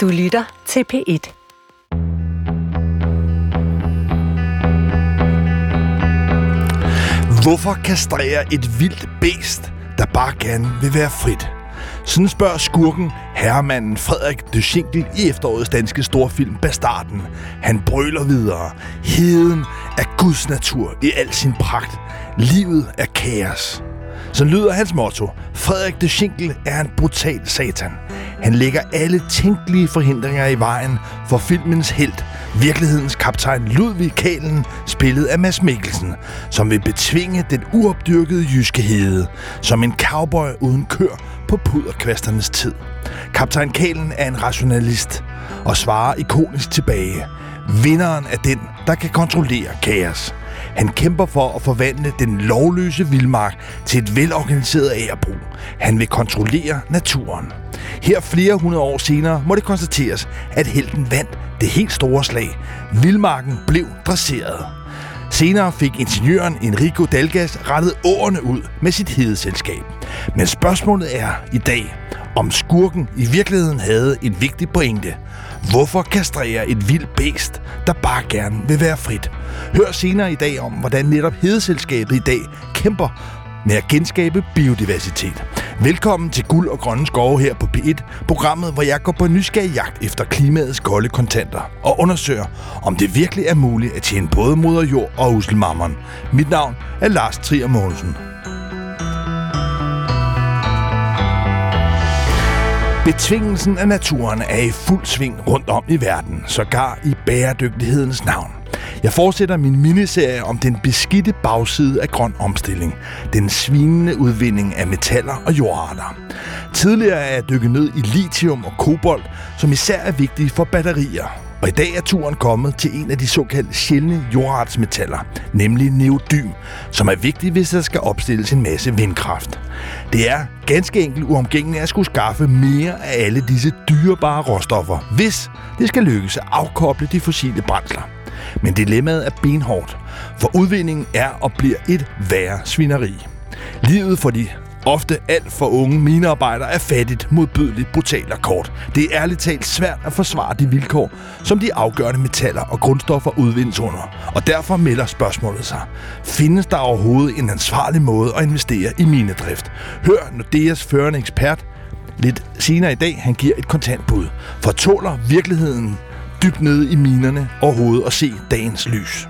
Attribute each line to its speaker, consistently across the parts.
Speaker 1: Du lytter til P1.
Speaker 2: Hvorfor kastrere et vildt bæst, der bare gerne vil være frit? Sådan spørger skurken, herremanden Frederik de Schinkel i efterårets danske storfilm Bastarden. Han brøler videre. Heden er Guds natur i al sin pragt. Livet er kaos. Så lyder hans motto. Frederik de Schinkel er en brutal satan. Han lægger alle tænkelige forhindringer i vejen for filmens held, virkelighedens kaptajn Ludvig Kalen, spillet af Mads Mikkelsen, som vil betvinge den uopdyrkede jyske hede, som en cowboy uden kør på puderkvasternes tid. Kaptajn Kalen er en rationalist og svarer ikonisk tilbage. Vinderen er den, der kan kontrollere kaos. Han kæmper for at forvandle den lovløse vildmark til et velorganiseret agerbrug. Han vil kontrollere naturen. Her flere hundrede år senere må det konstateres, at helten vandt det helt store slag. Vildmarken blev dresseret. Senere fik ingeniøren Enrico Dalgas rettet årene ud med sit hedeselskab. Men spørgsmålet er i dag, om skurken i virkeligheden havde en vigtig pointe. Hvorfor kastrere et vildt bæst, der bare gerne vil være frit? Hør senere i dag om, hvordan netop hedeselskabet i dag kæmper med at genskabe biodiversitet. Velkommen til Guld og Grønne Skove her på P1, programmet, hvor jeg går på nysgerrig jagt efter klimaets kolde kontanter og undersøger, om det virkelig er muligt at tjene både moder jord og uselmammeren. Mit navn er Lars Trier Mogensen. Betvingelsen af naturen er i fuld sving rundt om i verden, sågar i bæredygtighedens navn. Jeg fortsætter min miniserie om den beskidte bagside af grøn omstilling. Den svinende udvinding af metaller og jordarter. Tidligere er jeg dykket ned i lithium og kobolt, som især er vigtige for batterier. Og i dag er turen kommet til en af de såkaldte sjældne jordartsmetaller, nemlig neodym, som er vigtig, hvis der skal opstilles en masse vindkraft. Det er ganske enkelt uomgængeligt at skulle skaffe mere af alle disse dyrebare råstoffer, hvis det skal lykkes at afkoble de fossile brændsler. Men dilemmaet er benhårdt, for udvindingen er og bliver et værre svineri. Livet for de ofte alt for unge minearbejdere er fattigt, modbydeligt, brutalt og kort. Det er ærligt talt svært at forsvare de vilkår, som de afgørende metaller og grundstoffer udvindes under. Og derfor melder spørgsmålet sig. Findes der overhovedet en ansvarlig måde at investere i minedrift? Hør Nordeas førende ekspert lidt senere i dag, han giver et kontantbud. For tåler virkeligheden dybt nede i minerne overhovedet at se dagens lys?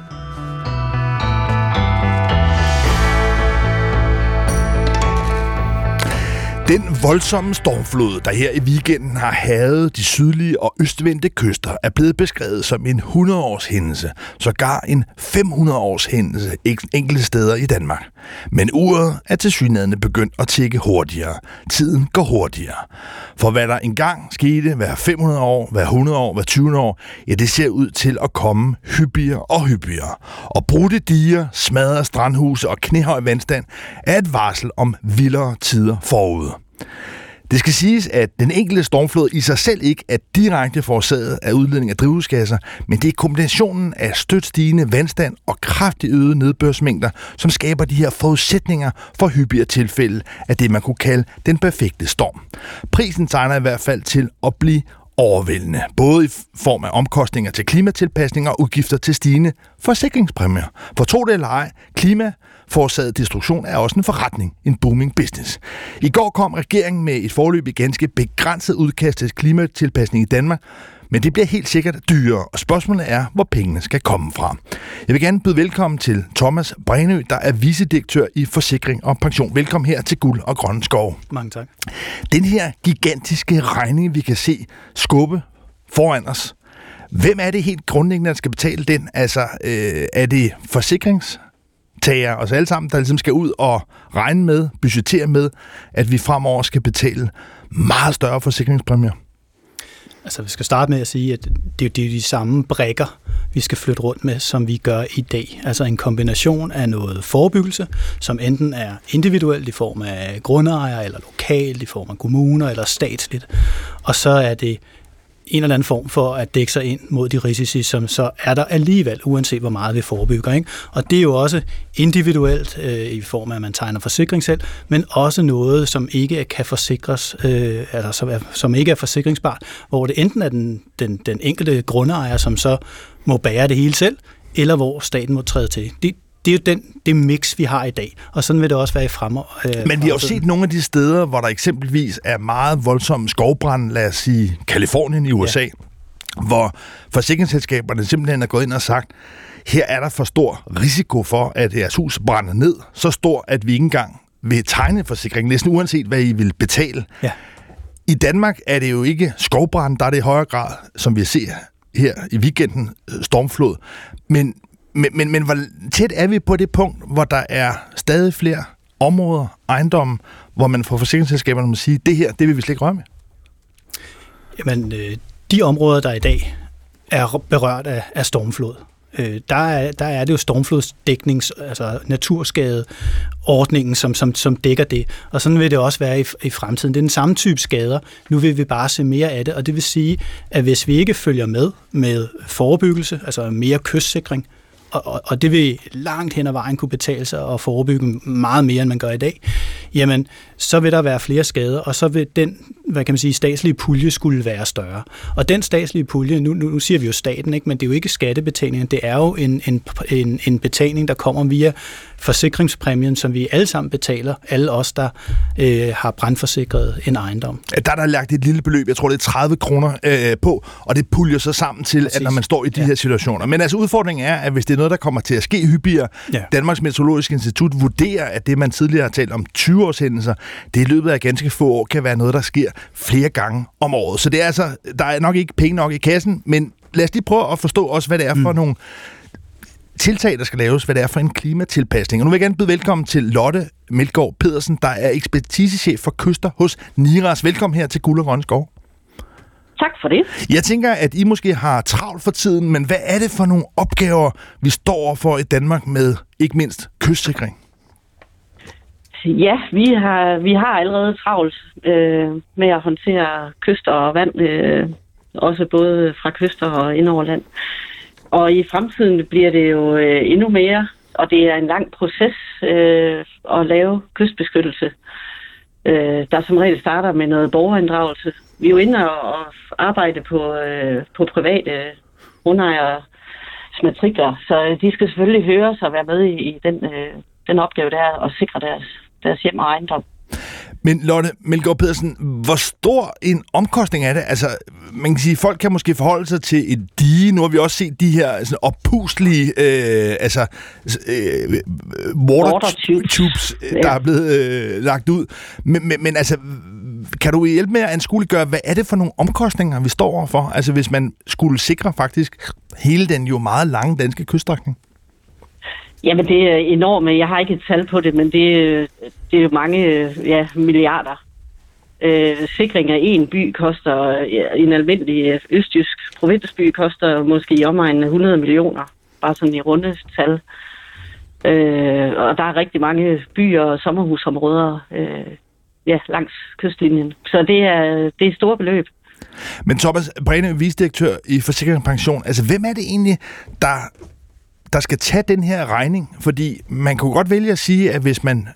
Speaker 2: Den voldsomme stormflod, der her i weekenden har havet de sydlige og østvendte kyster, er blevet beskrevet som en 100-års hændelse, sågar en 500-års hændelse enkelte steder i Danmark. Men uret er til synligheden begyndt at tikke hurtigere. Tiden går hurtigere. For hvad der engang skete hver 500 år, hver 100 år, hver 20 år, ja, det ser ud til at komme hyppigere og hyppigere. Og brudte diger, smadrede strandhuse og knæhøj vandstand er et varsel om vildere tider forude. Det skal siges, at den enkelte stormflod i sig selv ikke er direkte forårsaget af udledning af drivhusgasser, men det er kombinationen af stødt stigende vandstand og kraftigt øgede nedbørsmængder, som skaber de her forudsætninger for hyppigere tilfælde af det, man kunne kalde den perfekte storm. Prisen tegner i hvert fald til at blive overvældende, både i form af omkostninger til klimatilpasning og udgifter til stigende forsikringspræmier. For tro det eller ej, klima forårsaget destruktion er også en forretning, en booming business. I går kom regeringen med et forløb i ganske begrænset udkast til klimatilpasning i Danmark, men det bliver helt sikkert dyrere, og spørgsmålet er, hvor pengene skal komme fra. Jeg vil gerne byde velkommen til Thomas Brænø, der er vicedirektør i Forsikring og Pension. Velkommen her til Guld og Grønne Skov.
Speaker 3: Mange tak.
Speaker 2: Den her gigantiske regning, vi kan se skubbe foran os, hvem er det helt grundlæggende, der skal betale den? Altså, øh, er det forsikrings tager os alle sammen, der ligesom skal ud og regne med, budgettere med, at vi fremover skal betale meget større forsikringspræmier?
Speaker 3: Altså, vi skal starte med at sige, at det, det er de samme brækker, vi skal flytte rundt med, som vi gør i dag. Altså en kombination af noget forebyggelse, som enten er individuelt i form af grundejere, eller lokalt i form af kommuner, eller statsligt. Og så er det en eller anden form for at dække sig ind mod de risici, som så er der alligevel, uanset hvor meget vi forebygger. Ikke? Og det er jo også individuelt øh, i form af, at man tegner forsikring selv, men også noget, som ikke kan forsikres, øh, altså som, er, som ikke er forsikringsbart, hvor det enten er den, den, den enkelte grundejer, som så må bære det hele selv, eller hvor staten må træde til. Det, det er jo den, det mix, vi har i dag, og sådan vil det også være i fremmer.
Speaker 2: Øh, Men vi har jo set nogle af de steder, hvor der eksempelvis er meget voldsomme skovbrand, lad os sige Kalifornien i USA, ja. hvor forsikringsselskaberne simpelthen er gået ind og sagt, her er der for stor risiko for, at jeres hus brænder ned, så stor, at vi ikke engang vil tegne forsikring, næsten uanset hvad I vil betale. Ja. I Danmark er det jo ikke skovbrand, der er det i højere grad, som vi ser her i weekenden, stormflod. Men, men, men, men hvor tæt er vi på det punkt, hvor der er stadig flere områder, ejendomme, hvor man får forsikringsselskaberne må sige, det her, det vil vi slet ikke røre med?
Speaker 3: Jamen, øh, de områder, der i dag er berørt af, af stormflod, øh, der, er, der er det jo stormflodsdæknings, altså naturskadeordningen, som, som, som dækker det. Og sådan vil det også være i, i fremtiden. Det er den samme type skader. Nu vil vi bare se mere af det, og det vil sige, at hvis vi ikke følger med med forebyggelse, altså mere kystsikring, og, og det vil langt hen ad vejen kunne betale sig at forebygge meget mere, end man gør i dag, jamen, så vil der være flere skader, og så vil den, hvad kan man sige, statslige pulje skulle være større. Og den statslige pulje, nu, nu, nu siger vi jo staten, ikke, men det er jo ikke skattebetalingen, det er jo en, en, en, en betaling, der kommer via forsikringspræmien, som vi alle sammen betaler, alle os, der øh, har brandforsikret en ejendom.
Speaker 2: Der er der lagt et lille beløb, jeg tror det er 30 kroner øh, på, og det puljer så sammen til, Præcis. at når man står i de ja. her situationer. Men altså udfordringen er, at hvis det er noget, der kommer til at ske hyppigere, ja. Danmarks Meteorologiske Institut vurderer, at det, man tidligere har talt om 20 års hændelser, det i løbet af ganske få år kan være noget, der sker flere gange om året. Så det er altså, der er nok ikke penge nok i kassen, men lad os lige prøve at forstå også, hvad det er for mm. nogle tiltag, der skal laves, hvad det er for en klimatilpasning. Og nu vil jeg gerne byde velkommen til Lotte Melgaard Pedersen, der er ekspertisechef for kyster hos Niras. Velkommen her til Guld og Grønne Skov.
Speaker 1: Tak for det.
Speaker 2: Jeg tænker, at I måske har travlt for tiden, men hvad er det for nogle opgaver, vi står for i Danmark med ikke mindst kystsikring?
Speaker 1: Ja, vi har, vi har allerede travlt øh, med at håndtere kyster og vand, øh, også både fra kyster og ind over land. Og i fremtiden bliver det jo øh, endnu mere, og det er en lang proces øh, at lave kystbeskyttelse, øh, der som regel starter med noget borgerinddragelse. Vi er jo inde og, og arbejde på, øh, på private grundejere matrikler, så de skal selvfølgelig høre sig og være med i, i den, øh, den opgave, der er at sikre deres, deres hjem og ejendom.
Speaker 2: Men Lotte Melgaard Pedersen, hvor stor en omkostning er det? Altså, man kan sige, folk kan måske forholde sig til et dige. Nu har vi også set de her sådan oppuslige øh, altså, øh, water, water tubes, tubes ja. der er blevet øh, lagt ud. Men, men, men altså, kan du hjælpe med at anskueliggøre, hvad er det for nogle omkostninger, vi står overfor? Altså, hvis man skulle sikre faktisk hele den jo meget lange danske kyststrækning?
Speaker 1: Jamen, det er enormt. Jeg har ikke et tal på det, men det, det er jo mange ja, milliarder. Øh, sikring af en by koster, ja, en almindelig østjysk provinsby koster måske i omegnen 100 millioner, bare sådan i runde tal. Øh, og der er rigtig mange byer og sommerhusområder øh, ja, langs kystlinjen. Så det er, det er et stort beløb.
Speaker 2: Men Thomas Brene, visdirektør i Forsikring Pension, altså hvem er det egentlig, der der skal tage den her regning? Fordi man kunne godt vælge at sige, at hvis man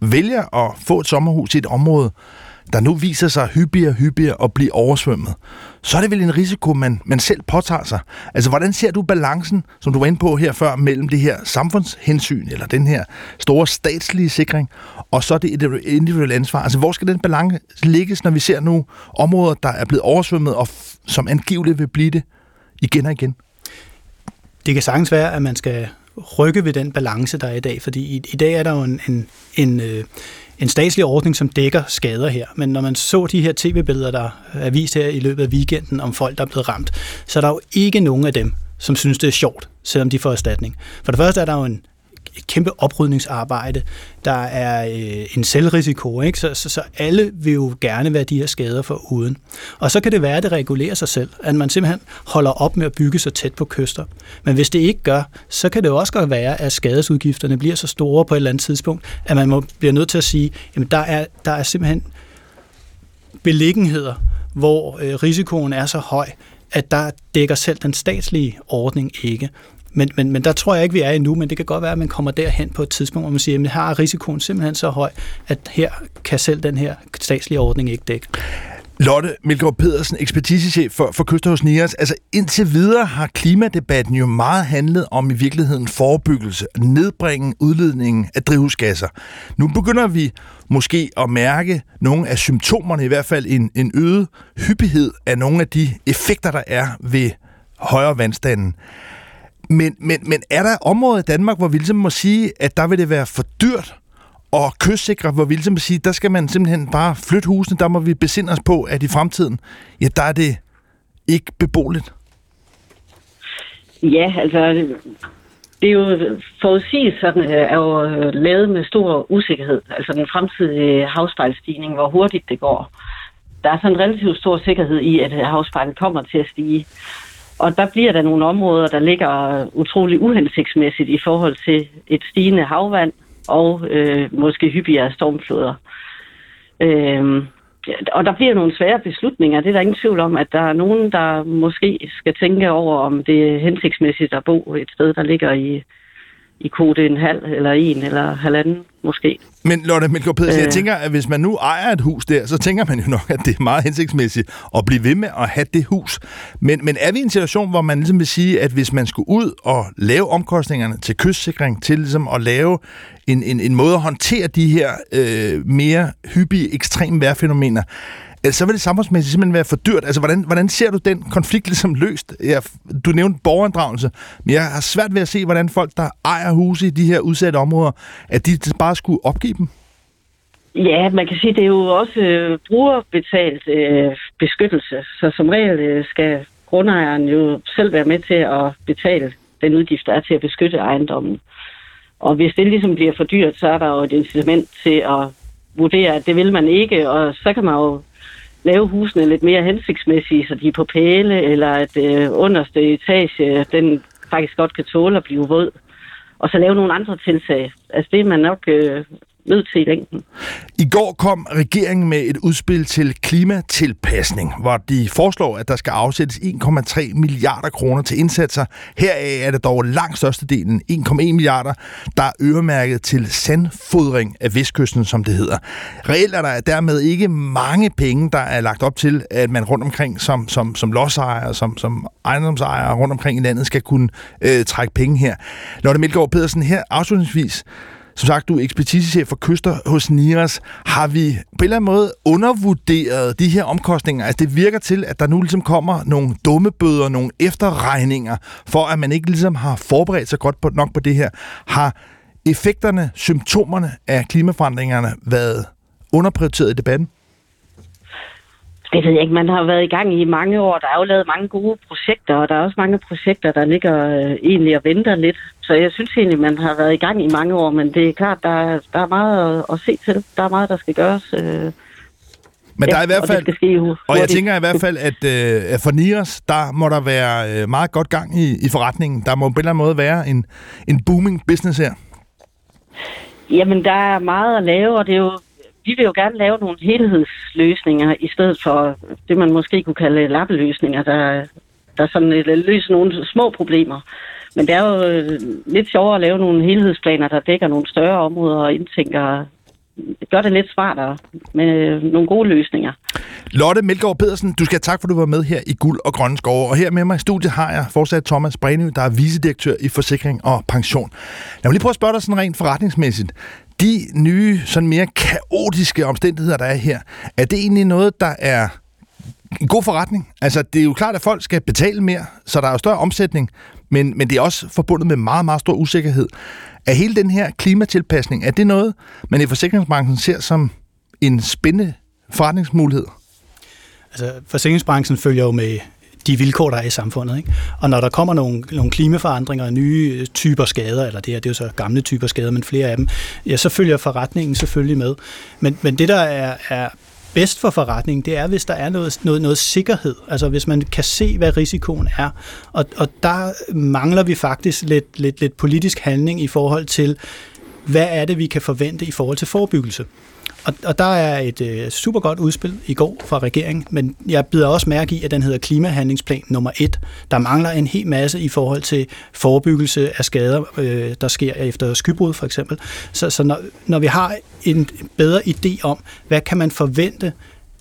Speaker 2: vælger at få et sommerhus i et område, der nu viser sig hyppigere og hyppigere at blive oversvømmet, så er det vel en risiko, man, man selv påtager sig. Altså, hvordan ser du balancen, som du var inde på her før, mellem det her samfundshensyn, eller den her store statslige sikring, og så det individuelle ansvar? Altså, hvor skal den balance ligges, når vi ser nu områder, der er blevet oversvømmet, og som angiveligt vil blive det igen og igen?
Speaker 3: det kan sagtens være, at man skal rykke ved den balance, der er i dag, fordi i, i dag er der jo en, en, en, øh, en statslig ordning, som dækker skader her. Men når man så de her tv-billeder, der er vist her i løbet af weekenden om folk, der er blevet ramt, så er der jo ikke nogen af dem, som synes, det er sjovt, selvom de får erstatning. For det første er der jo en et kæmpe oprydningsarbejde. Der er øh, en selvrisiko, ikke? Så, så, så alle vil jo gerne være de her skader for uden. Og så kan det være, at det regulerer sig selv, at man simpelthen holder op med at bygge så tæt på kyster. Men hvis det ikke gør, så kan det jo også godt være, at skadesudgifterne bliver så store på et eller andet tidspunkt, at man må, bliver nødt til at sige, at der er, der er simpelthen beliggenheder, hvor øh, risikoen er så høj, at der dækker selv den statslige ordning ikke. Men, men, men der tror jeg ikke, vi er endnu, men det kan godt være, at man kommer derhen på et tidspunkt, hvor man siger, at her er risikoen simpelthen så høj, at her kan selv den her statslige ordning ikke dække.
Speaker 2: Lotte Milgaard Pedersen, ekspertisechef for, for Kyster hos Nias. Altså indtil videre har klimadebatten jo meget handlet om i virkeligheden forebyggelse, nedbringe udledningen af drivhusgasser. Nu begynder vi måske at mærke nogle af symptomerne, i hvert fald en, en øget hyppighed af nogle af de effekter, der er ved højere vandstanden. Men, men, men er der områder i Danmark, hvor vi ligesom må sige, at der vil det være for dyrt og kystsikre, hvor vi ligesom sige, der skal man simpelthen bare flytte husene, der må vi besinde os på, at i fremtiden, ja, der er det ikke beboeligt.
Speaker 1: Ja, altså, det er jo forudsigelsen øh, er jo øh, lavet med stor usikkerhed. Altså den fremtidige øh, havspejlstigning, hvor hurtigt det går. Der er sådan en relativt stor sikkerhed i, at havspejlen kommer til at stige. Og der bliver der nogle områder, der ligger utrolig uhensigtsmæssigt i forhold til et stigende havvand, og øh, måske hyppigere stormfloder. Øh, og der bliver nogle svære beslutninger. Det er der ingen tvivl om, at der er nogen, der måske skal tænke over, om det er hensigtsmæssigt at bo et sted, der ligger i, i kode en halv, eller en, eller halvanden måske.
Speaker 2: Men Lotte Melgaard Pedersen, øh. jeg tænker, at hvis man nu ejer et hus der, så tænker man jo nok, at det er meget hensigtsmæssigt at blive ved med at have det hus. Men, men er vi i en situation, hvor man ligesom vil sige, at hvis man skulle ud og lave omkostningerne til kystsikring, til ligesom at lave en, en, en måde at håndtere de her øh, mere hyppige ekstreme vejrfænomener, så vil det samfundsmæssigt simpelthen være for dyrt. Altså, hvordan, hvordan ser du den konflikt ligesom løst? Jeg, du nævnte borgerinddragelse, men jeg har svært ved at se, hvordan folk, der ejer huse i de her udsatte områder, at de bare skulle opgive dem.
Speaker 1: Ja, man kan sige, det er jo også øh, brugerbetalt øh, beskyttelse, så som regel øh, skal grundejeren jo selv være med til at betale den udgift, der er til at beskytte ejendommen. Og hvis det ligesom bliver for dyrt, så er der jo et incitament til at vurderer, at det vil man ikke, og så kan man jo lave husene lidt mere hensigtsmæssige, så de er på pæle, eller at øh, underste etage, den faktisk godt kan tåle at blive våd. Og så lave nogle andre tiltag. Altså det er man nok øh, nødt til i længden.
Speaker 2: I går kom regeringen med et udspil til klimatilpasning, hvor de foreslår, at der skal afsættes 1,3 milliarder kroner til indsatser. Heraf er det dog langt størstedelen, 1,1 milliarder, der er øremærket til sandfodring af vestkysten, som det hedder. Reelt er der dermed ikke mange penge, der er lagt op til, at man rundt omkring som, som, som lodsejere, som, som ejendomsejere rundt omkring i landet skal kunne øh, trække penge her. Lotte Melgaard Pedersen, her afslutningsvis, som sagt, du er ekspertisechef for kyster hos NIRAS. Har vi på en eller anden måde undervurderet de her omkostninger? Altså det virker til, at der nu ligesom kommer nogle dumme bøder, nogle efterregninger, for at man ikke ligesom har forberedt sig godt på, nok på det her. Har effekterne, symptomerne af klimaforandringerne været underprioriteret i debatten?
Speaker 1: Det ved jeg ikke. Man har været i gang i mange år. Der er jo lavet mange gode projekter, og der er også mange projekter, der ligger øh, egentlig og venter lidt. Så jeg synes egentlig, man har været i gang i mange år, men det er klart, der, der er meget at, at se til. Der er meget, der skal gøres. Øh,
Speaker 2: men der er i hvert fald, og, og jeg tænker i hvert fald, at øh, for Niers, der må der være øh, meget godt gang i, i forretningen. Der må på en eller anden måde være en, en booming business her.
Speaker 1: Jamen, der er meget at lave, og det er jo vi vil jo gerne lave nogle helhedsløsninger, i stedet for det, man måske kunne kalde lappeløsninger, der, der sådan øh, løser nogle små problemer. Men det er jo øh, lidt sjovere at lave nogle helhedsplaner, der dækker nogle større områder og indtænker gør det lidt smartere med øh, nogle gode løsninger.
Speaker 2: Lotte Melgaard Pedersen, du skal have tak, for du var med her i Guld og Grønne Skove. Og her med mig i studiet har jeg fortsat Thomas Brenø, der er vicedirektør i Forsikring og Pension. Lad mig lige prøve at spørge dig sådan rent forretningsmæssigt de nye, sådan mere kaotiske omstændigheder, der er her, er det egentlig noget, der er en god forretning? Altså, det er jo klart, at folk skal betale mere, så der er jo større omsætning, men, men det er også forbundet med meget, meget stor usikkerhed. Er hele den her klimatilpasning, er det noget, man i forsikringsbranchen ser som en spændende forretningsmulighed?
Speaker 3: Altså, forsikringsbranchen følger jo med de vilkår, der er i samfundet. Ikke? Og når der kommer nogle, nogle klimaforandringer og nye øh, typer skader, eller det her, det er jo så gamle typer skader, men flere af dem, ja, så følger forretningen selvfølgelig med. Men, men det, der er, er bedst for forretningen, det er, hvis der er noget, noget, noget sikkerhed. Altså hvis man kan se, hvad risikoen er. Og, og der mangler vi faktisk lidt, lidt, lidt politisk handling i forhold til, hvad er det, vi kan forvente i forhold til forebyggelse. Og, og der er et øh, super godt udspil i går fra regeringen, men jeg bider også mærke i, at den hedder klimahandlingsplan nummer et. Der mangler en hel masse i forhold til forebyggelse af skader, øh, der sker efter skybrud for eksempel. Så, så når, når vi har en bedre idé om, hvad kan man forvente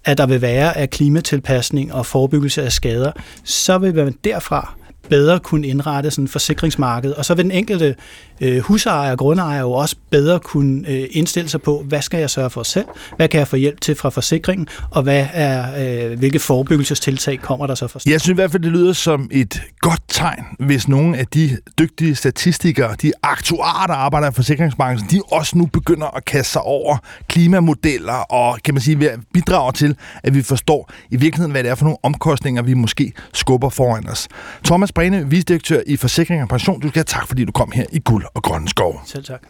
Speaker 3: at der vil være af klimatilpasning og forebyggelse af skader, så vil man derfra bedre kunne indrette sådan forsikringsmarkedet. og så vil den enkelte øh, husejer og grundejer jo også bedre kunne øh, indstille sig på, hvad skal jeg sørge for selv, hvad kan jeg få hjælp til fra forsikringen, og hvad er, øh, hvilke forebyggelsestiltag kommer der så fra
Speaker 2: Jeg synes i hvert fald, det lyder som et godt tegn, hvis nogle af de dygtige statistikere, de aktuarer, der arbejder i forsikringsbranchen, de også nu begynder at kaste sig over klimamodeller og kan man sige, bidrager til, at vi forstår i virkeligheden, hvad det er for nogle omkostninger, vi måske skubber foran os. Thomas Brene, visdirektør i Forsikring og Pension, du skal have tak, fordi du kom her i Guld og Grønne Skov.
Speaker 3: Selv tak.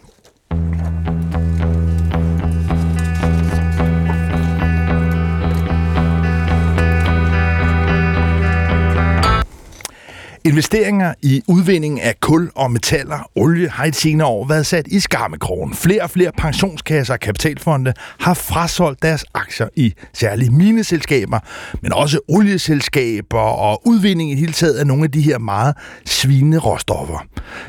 Speaker 2: Investeringer i udvinding af kul og metaller, olie har i senere år været sat i skarmekrogen. Flere og flere pensionskasser og kapitalfonde har frasolgt deres aktier i særlige mineselskaber, men også olieselskaber og udvinding i hele taget af nogle af de her meget svinende råstoffer.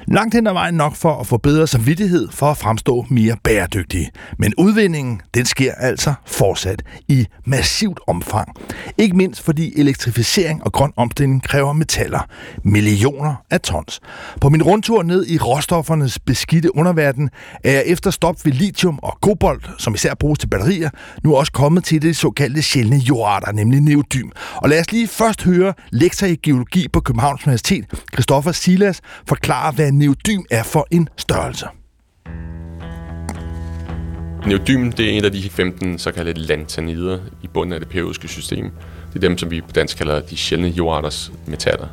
Speaker 2: Langt hen ad vejen nok for at få bedre samvittighed for at fremstå mere bæredygtige. Men udvindingen, den sker altså fortsat i massivt omfang. Ikke mindst fordi elektrificering og grøn omstilling kræver metaller millioner af tons. På min rundtur ned i råstoffernes beskidte underverden er jeg efter stop ved lithium og kobolt, som især bruges til batterier, nu også kommet til det såkaldte sjældne jordarter, nemlig neodym. Og lad os lige først høre lektor i geologi på Københavns Universitet, Christoffer Silas, forklare, hvad neodym er for en størrelse.
Speaker 4: Neodym det er en af de 15 såkaldte lantanider i bunden af det periodiske system. Det er dem, som vi på dansk kalder de sjældne jordarters metaller.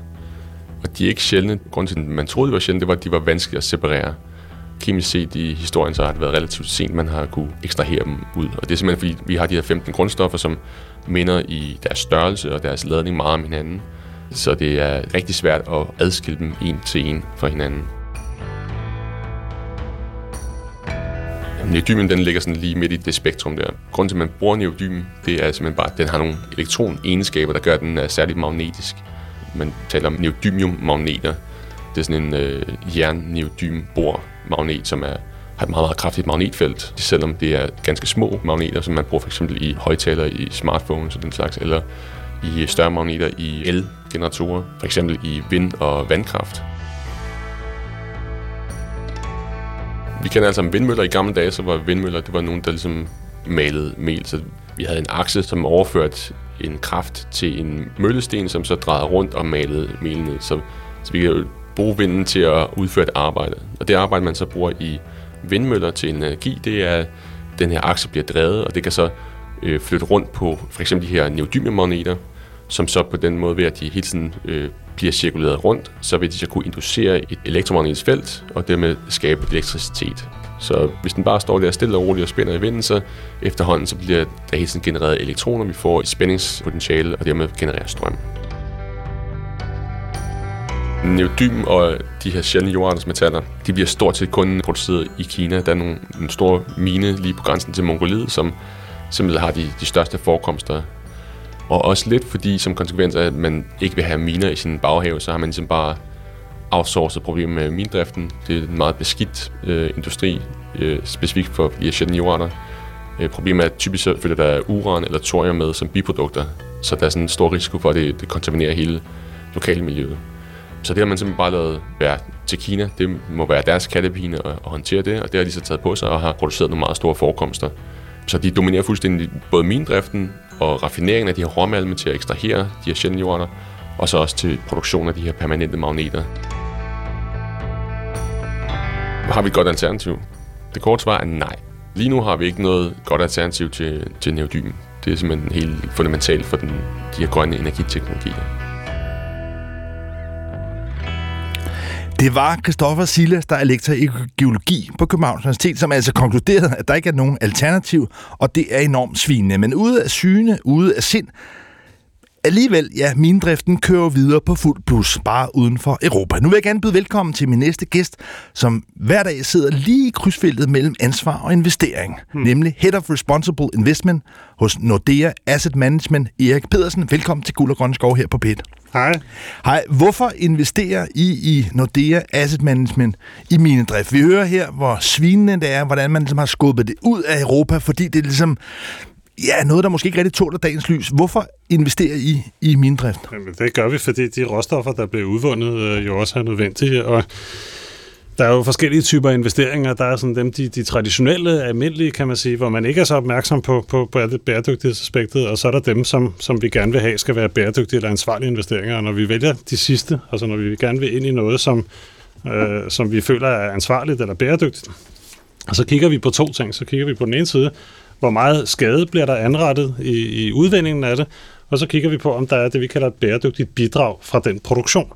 Speaker 4: Og de er ikke sjældne. Grunden til, at man troede, de var sjældne, det var, at de var vanskelige at separere. Kemisk set i historien, så har det været relativt sent, man har kunne ekstrahere dem ud. Og det er simpelthen, fordi vi har de her 15 grundstoffer, som minder i deres størrelse og deres ladning meget om hinanden. Så det er rigtig svært at adskille dem en til en fra hinanden. Neodymen den ligger sådan lige midt i det spektrum der. Grunden til, at man bruger neodymen, det er simpelthen bare, at den har nogle elektronegenskaber, der gør, at den er særligt magnetisk man taler om neodymiummagneter. Det er sådan en øh, jern-neodym-bor-magnet, som er, har et meget, meget kraftigt magnetfelt, selvom det er ganske små magneter, som man bruger for eksempel i højtalere i smartphones og den slags, eller i større magneter i el-generatorer, for eksempel i vind- og vandkraft. Vi kender altså vindmøller i gamle dage, så var vindmøller, det var nogen, der ligesom malede mel, så vi havde en akse, som overførte en kraft til en møllesten, som så drejede rundt og malede mel ned. Så, så vi kan bruge vinden til at udføre et arbejde. Og det arbejde, man så bruger i vindmøller til energi, det er, at den her akse bliver drevet, og det kan så øh, flytte rundt på for eksempel de her neodymemagneter, som så på den måde ved, at de hele tiden øh, bliver cirkuleret rundt, så vil de så kunne inducere et elektromagnetisk felt, og dermed skabe elektricitet. Så hvis den bare står der stille og roligt og spænder i vinden, så efterhånden så bliver der hele tiden genereret elektroner, vi får et spændingspotentiale, og dermed genererer strøm. Neodym og de her sjældne jordartsmetaller, de bliver stort set kun produceret i Kina. Der er nogle, en stor mine lige på grænsen til Mongoliet, som simpelthen har de, de største forekomster. Og også lidt fordi, som konsekvens af, at man ikke vil have miner i sin baghave, så har man ligesom bare outsourcet problem med mindriften. Det er en meget beskidt øh, industri, øh, specifikt for de sjældne jordarter. Øh, problemet er, at typisk så følger der uran eller thorium med som biprodukter, så der er sådan en stor risiko for, at det, det kontaminerer hele lokalmiljøet. Så det har man simpelthen bare lavet være til Kina. Det må være deres kattepine at, at håndtere det, og det har de så taget på sig og har produceret nogle meget store forekomster. Så de dominerer fuldstændig både mindriften og raffineringen af de her råmalme til at ekstrahere de her sjældne jordarter, og så også til produktion af de her permanente magneter. Har vi et godt alternativ? Det korte svar er nej. Lige nu har vi ikke noget godt alternativ til, til neodym. Det er simpelthen helt fundamentalt for den, de her grønne energiteknologier.
Speaker 2: Det var Christoffer Silas, der er lektor i geologi på Københavns Universitet, som altså konkluderede, at der ikke er nogen alternativ, og det er enormt svinende. Men ude af syne, ude af sind, Alligevel, ja, driften kører videre på fuld plus, bare uden for Europa. Nu vil jeg gerne byde velkommen til min næste gæst, som hver dag sidder lige i krydsfeltet mellem ansvar og investering, hmm. nemlig Head of Responsible Investment hos Nordea Asset Management, Erik Pedersen. Velkommen til Guld og Grønne Skov her på PET.
Speaker 5: Hej.
Speaker 2: Hej. Hvorfor investerer I i Nordea Asset Management i minedrift? Vi hører her, hvor svinende det er, hvordan man ligesom har skubbet det ud af Europa, fordi det er ligesom ja, noget, der måske ikke rigtig tåler dagens lys. Hvorfor investerer I i minedrift?
Speaker 5: Jamen, det gør vi, fordi de råstoffer, der bliver udvundet, øh, jo også er nødvendige, og der er jo forskellige typer investeringer. Der er sådan dem, de, de traditionelle, almindelige, kan man sige, hvor man ikke er så opmærksom på, på, på bæredygtighedsaspektet, og så er der dem, som, som vi gerne vil have, skal være bæredygtige eller ansvarlige investeringer. Og når vi vælger de sidste, altså når vi gerne vil ind i noget, som, øh, som vi føler er ansvarligt eller bæredygtigt, og så kigger vi på to ting. Så kigger vi på den ene side, hvor meget skade bliver der anrettet i, i udvindingen af det, og så kigger vi på, om der er det, vi kalder et bæredygtigt bidrag fra den produktion.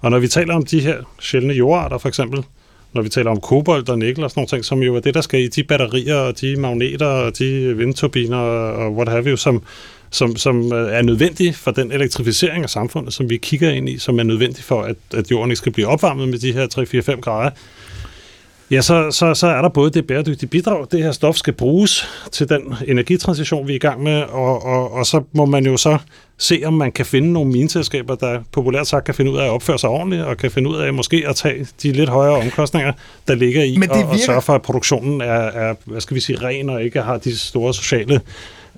Speaker 5: Og når vi taler om de her sjældne jordarter for eksempel, når vi taler om kobolt og nikkel og sådan noget ting, som jo er det, der skal i de batterier og de magneter og de vindturbiner og what have you, som, som, som øh, er nødvendige for den elektrificering af samfundet, som vi kigger ind i, som er nødvendig for, at, at jorden ikke skal blive opvarmet med de her 3-4-5 grader, Ja, så, så, så er der både det bæredygtige bidrag, det her stof skal bruges til den energitransition, vi er i gang med, og, og, og så må man jo så se, om man kan finde nogle mineselskaber, der populært sagt kan finde ud af at opføre sig ordentligt, og kan finde ud af måske at tage de lidt højere omkostninger, der ligger i, Men det virker... og, og sørge for, at produktionen er, er, hvad skal vi sige, ren og ikke har de store sociale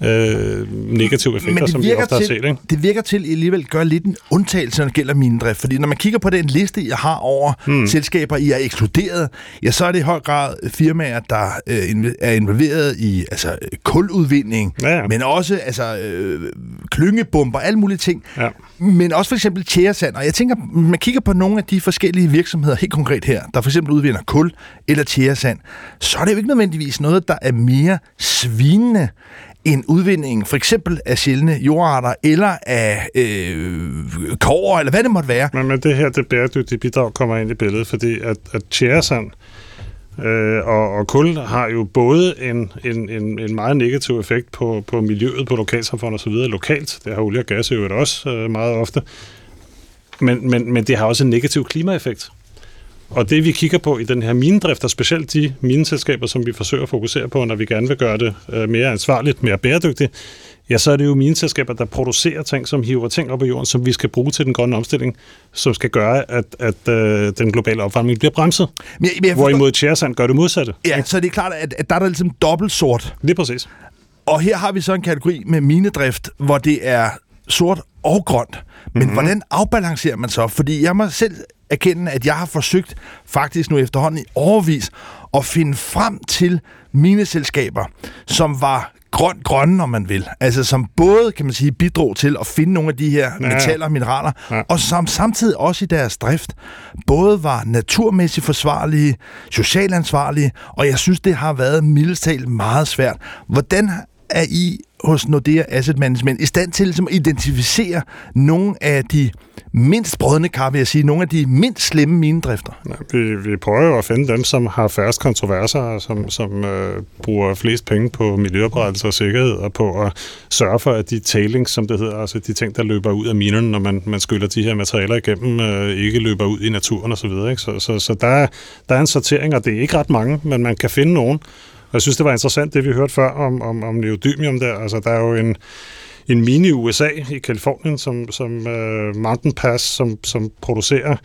Speaker 5: øh, negative effekter, Men det som vi ofte til, har set. Ikke?
Speaker 2: Det virker til at alligevel gøre lidt en undtagelse, når det gælder minedrift. Fordi når man kigger på den liste, jeg har over hmm. selskaber, I er ekskluderet, ja, så er det i høj grad firmaer, der øh, er involveret i altså, kuludvinding, ja, ja. men også altså, øh, klyngebomber, alle mulige ting. Ja. Men også for eksempel tjæresand. Og jeg tænker, man kigger på nogle af de forskellige virksomheder, helt konkret her, der for eksempel udvinder kul eller tjæresand, så er det jo ikke nødvendigvis noget, der er mere svinende en udvinding for eksempel af sjældne jordarter eller af øh, kover, eller hvad det måtte være.
Speaker 5: Men, men det her, det bæredygtige bidrag kommer ind i billedet, fordi at, at tjæresand øh, og, og kul har jo både en, en, en, en meget negativ effekt på, på miljøet, på lokalsamfundet osv. lokalt. Det har olie og gas jo også øh, meget ofte. Men, men, men det har også en negativ klimaeffekt. Og det vi kigger på i den her minedrift, og specielt de mineselskaber, som vi forsøger at fokusere på, når vi gerne vil gøre det øh, mere ansvarligt, mere bæredygtigt, ja, så er det jo mineselskaber, der producerer ting, som hiver ting op af jorden, som vi skal bruge til den grønne omstilling, som skal gøre, at, at øh, den globale opvarmning bliver bremset. Men, men forstår... Hvorimod Tjæresand gør det modsatte.
Speaker 2: Ja, så det er klart, at, at der er der ligesom dobbelt sort.
Speaker 5: Lige præcis.
Speaker 2: Og her har vi så en kategori med minedrift, hvor det er sort og grønt. Men mm-hmm. hvordan afbalancerer man så? Fordi jeg må selv erkende, at jeg har forsøgt faktisk nu efterhånden i overvis at finde frem til mine selskaber, som var grøn grønne, om man vil. Altså som både, kan man sige, bidrog til at finde nogle af de her ja, metaller og mineraler, ja. og som samtidig også i deres drift både var naturmæssigt forsvarlige, socialt ansvarlige, og jeg synes, det har været mildest meget svært. Hvordan er I hos Nordea Asset Management i stand til ligesom, at identificere nogle af de mindst brødende kar, vil jeg sige, nogle af de mindst slemme minedrifter?
Speaker 5: Ja, vi, vi prøver jo at finde dem, som har færrest kontroverser, og som, som øh, bruger flest penge på miljøoprettelse og sikkerhed, og på at sørge for, at de tailings, som det hedder, altså de ting, der løber ud af minerne, når man, man skyller de her materialer igennem, øh, ikke løber ud i naturen osv. Så, så, så, så der, der er en sortering, og det er ikke ret mange, men man kan finde nogen, jeg synes, det var interessant, det vi hørte før om, om, om neodymium der. Altså, der er jo en, en mini USA i Kalifornien, som, som uh, Mountain Pass, som, som producerer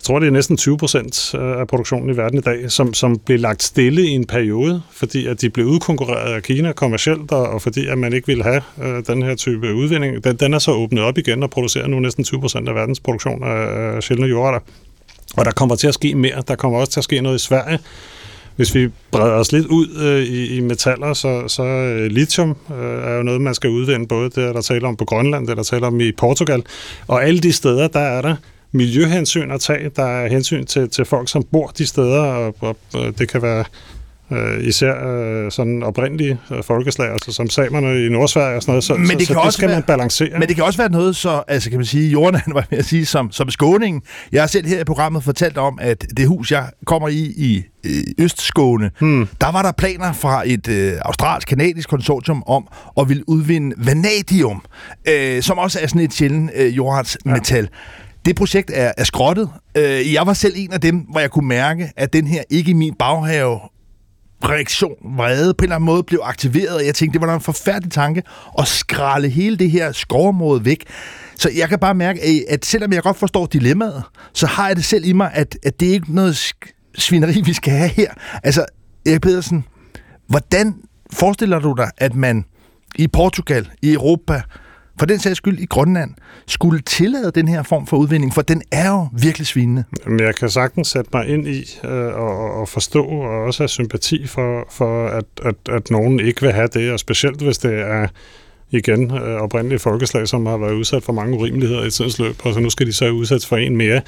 Speaker 5: jeg tror, det er næsten 20 procent øh, af produktionen i verden i dag, som, som blev lagt stille i en periode, fordi at de blev udkonkurreret af Kina kommercielt, og, og fordi at man ikke ville have uh, den her type udvinding. Den, den er så åbnet op igen og producerer nu næsten 20 procent af verdens produktion af, af sjældne jordarter. Og der kommer til at ske mere. Der kommer også til at ske noget i Sverige, hvis vi breder os lidt ud øh, i, i metaller, så, så øh, lithium øh, er jo noget, man skal udvinde, både det, der taler om på Grønland, det, der taler om i Portugal. Og alle de steder, der er der miljøhensyn at tage. Der er hensyn til, til folk, som bor de steder, og, og, og det kan være øh, især øh, sådan oprindelige øh, folkeslag, altså som samerne i Nordsverige og sådan noget, så, men det, så, kan så det skal være, man balancere.
Speaker 2: Men det kan også være noget så, altså kan man sige, jorden var med at sige, som, som skåning. Jeg har selv her i programmet fortalt om, at det hus, jeg kommer i i Østskåne, hmm. der var der planer fra et øh, australsk-kanadisk konsortium om at ville udvinde vanadium, øh, som også er sådan et sjældent øh, jordartsmetal. Ja. Det projekt er, er skrottet. Øh, jeg var selv en af dem, hvor jeg kunne mærke, at den her ikke i min baghave reaktion, vrede på en eller anden måde blev aktiveret, og jeg tænkte, det var en forfærdelig tanke at skralde hele det her skovområde væk. Så jeg kan bare mærke, at selvom jeg godt forstår dilemmaet, så har jeg det selv i mig, at, at det er ikke noget svineri, vi skal have her. Altså, Erik Pedersen, hvordan forestiller du dig, at man i Portugal, i Europa, for den sags skyld i Grønland, skulle tillade den her form for udvinding, for den er jo virkelig svinende.
Speaker 5: Men jeg kan sagtens sætte mig ind i øh, og, og forstå og også have sympati for, for at, at, at nogen ikke vil have det, og specielt hvis det er igen øh, oprindelige folkeslag, som har været udsat for mange urimeligheder i tidens løb, og så nu skal de så udsættes for en mere.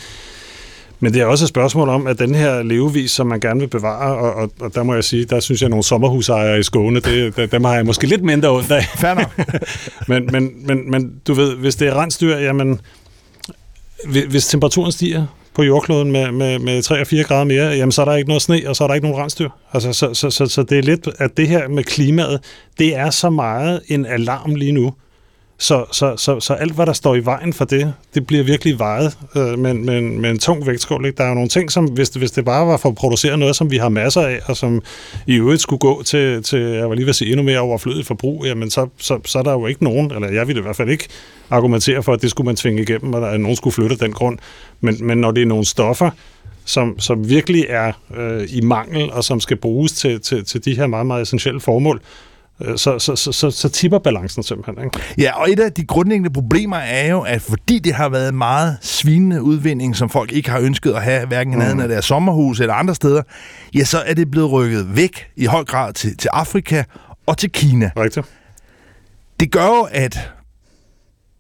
Speaker 5: Men det er også et spørgsmål om, at den her levevis, som man gerne vil bevare, og, og, og der må jeg sige, der synes jeg, at nogle sommerhusejere i Skåne, det, dem har jeg måske lidt mindre ondt af. men, men, men, men du ved, hvis det er rensdyr, jamen, hvis temperaturen stiger på jordkloden med, med, med 3 og 4 grader mere, jamen så er der ikke noget sne, og så er der ikke nogen rensdyr. Altså, så, så, så, så det er lidt, at det her med klimaet, det er så meget en alarm lige nu, så, så, så, så alt, hvad der står i vejen for det, det bliver virkelig vejet øh, med, med, med en tung vægtskål. Ikke? Der er jo nogle ting, som hvis det, hvis det bare var for at producere noget, som vi har masser af, og som i øvrigt skulle gå til, til jeg var lige ved at sige, endnu mere overflødigt forbrug, jamen så, så, så er der jo ikke nogen, eller jeg ville i hvert fald ikke argumentere for, at det skulle man tvinge igennem, og at nogen skulle flytte den grund. Men, men når det er nogle stoffer, som, som virkelig er øh, i mangel, og som skal bruges til, til, til de her meget, meget essentielle formål, så, så, så, så, så tipper balancen simpelthen. Ikke?
Speaker 2: Ja, og et af de grundlæggende problemer er jo, at fordi det har været meget svinende udvinding, som folk ikke har ønsket at have, hverken i mm. af deres sommerhus eller andre steder, ja, så er det blevet rykket væk i høj grad til, til Afrika og til Kina.
Speaker 5: Rigtigt.
Speaker 2: Det gør jo, at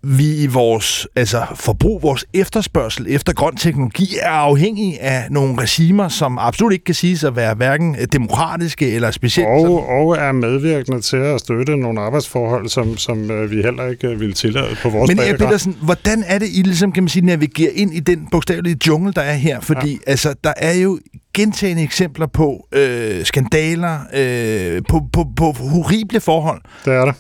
Speaker 2: vi i vores altså forbrug, vores efterspørgsel efter grøn teknologi er afhængig af nogle regimer, som absolut ikke kan siges at være hverken demokratiske eller specielt...
Speaker 5: Og, og er medvirkende til at støtte nogle arbejdsforhold, som, som øh, vi heller ikke øh, vil tillade på vores
Speaker 2: Men Erik Petersen, hvordan er det, I ligesom, kan man sige, navigerer ind i den bogstavelige jungle, der er her? Fordi ja. altså, der er jo gentagende eksempler på øh, skandaler, øh, på, på, på horrible forhold.
Speaker 5: Det er det.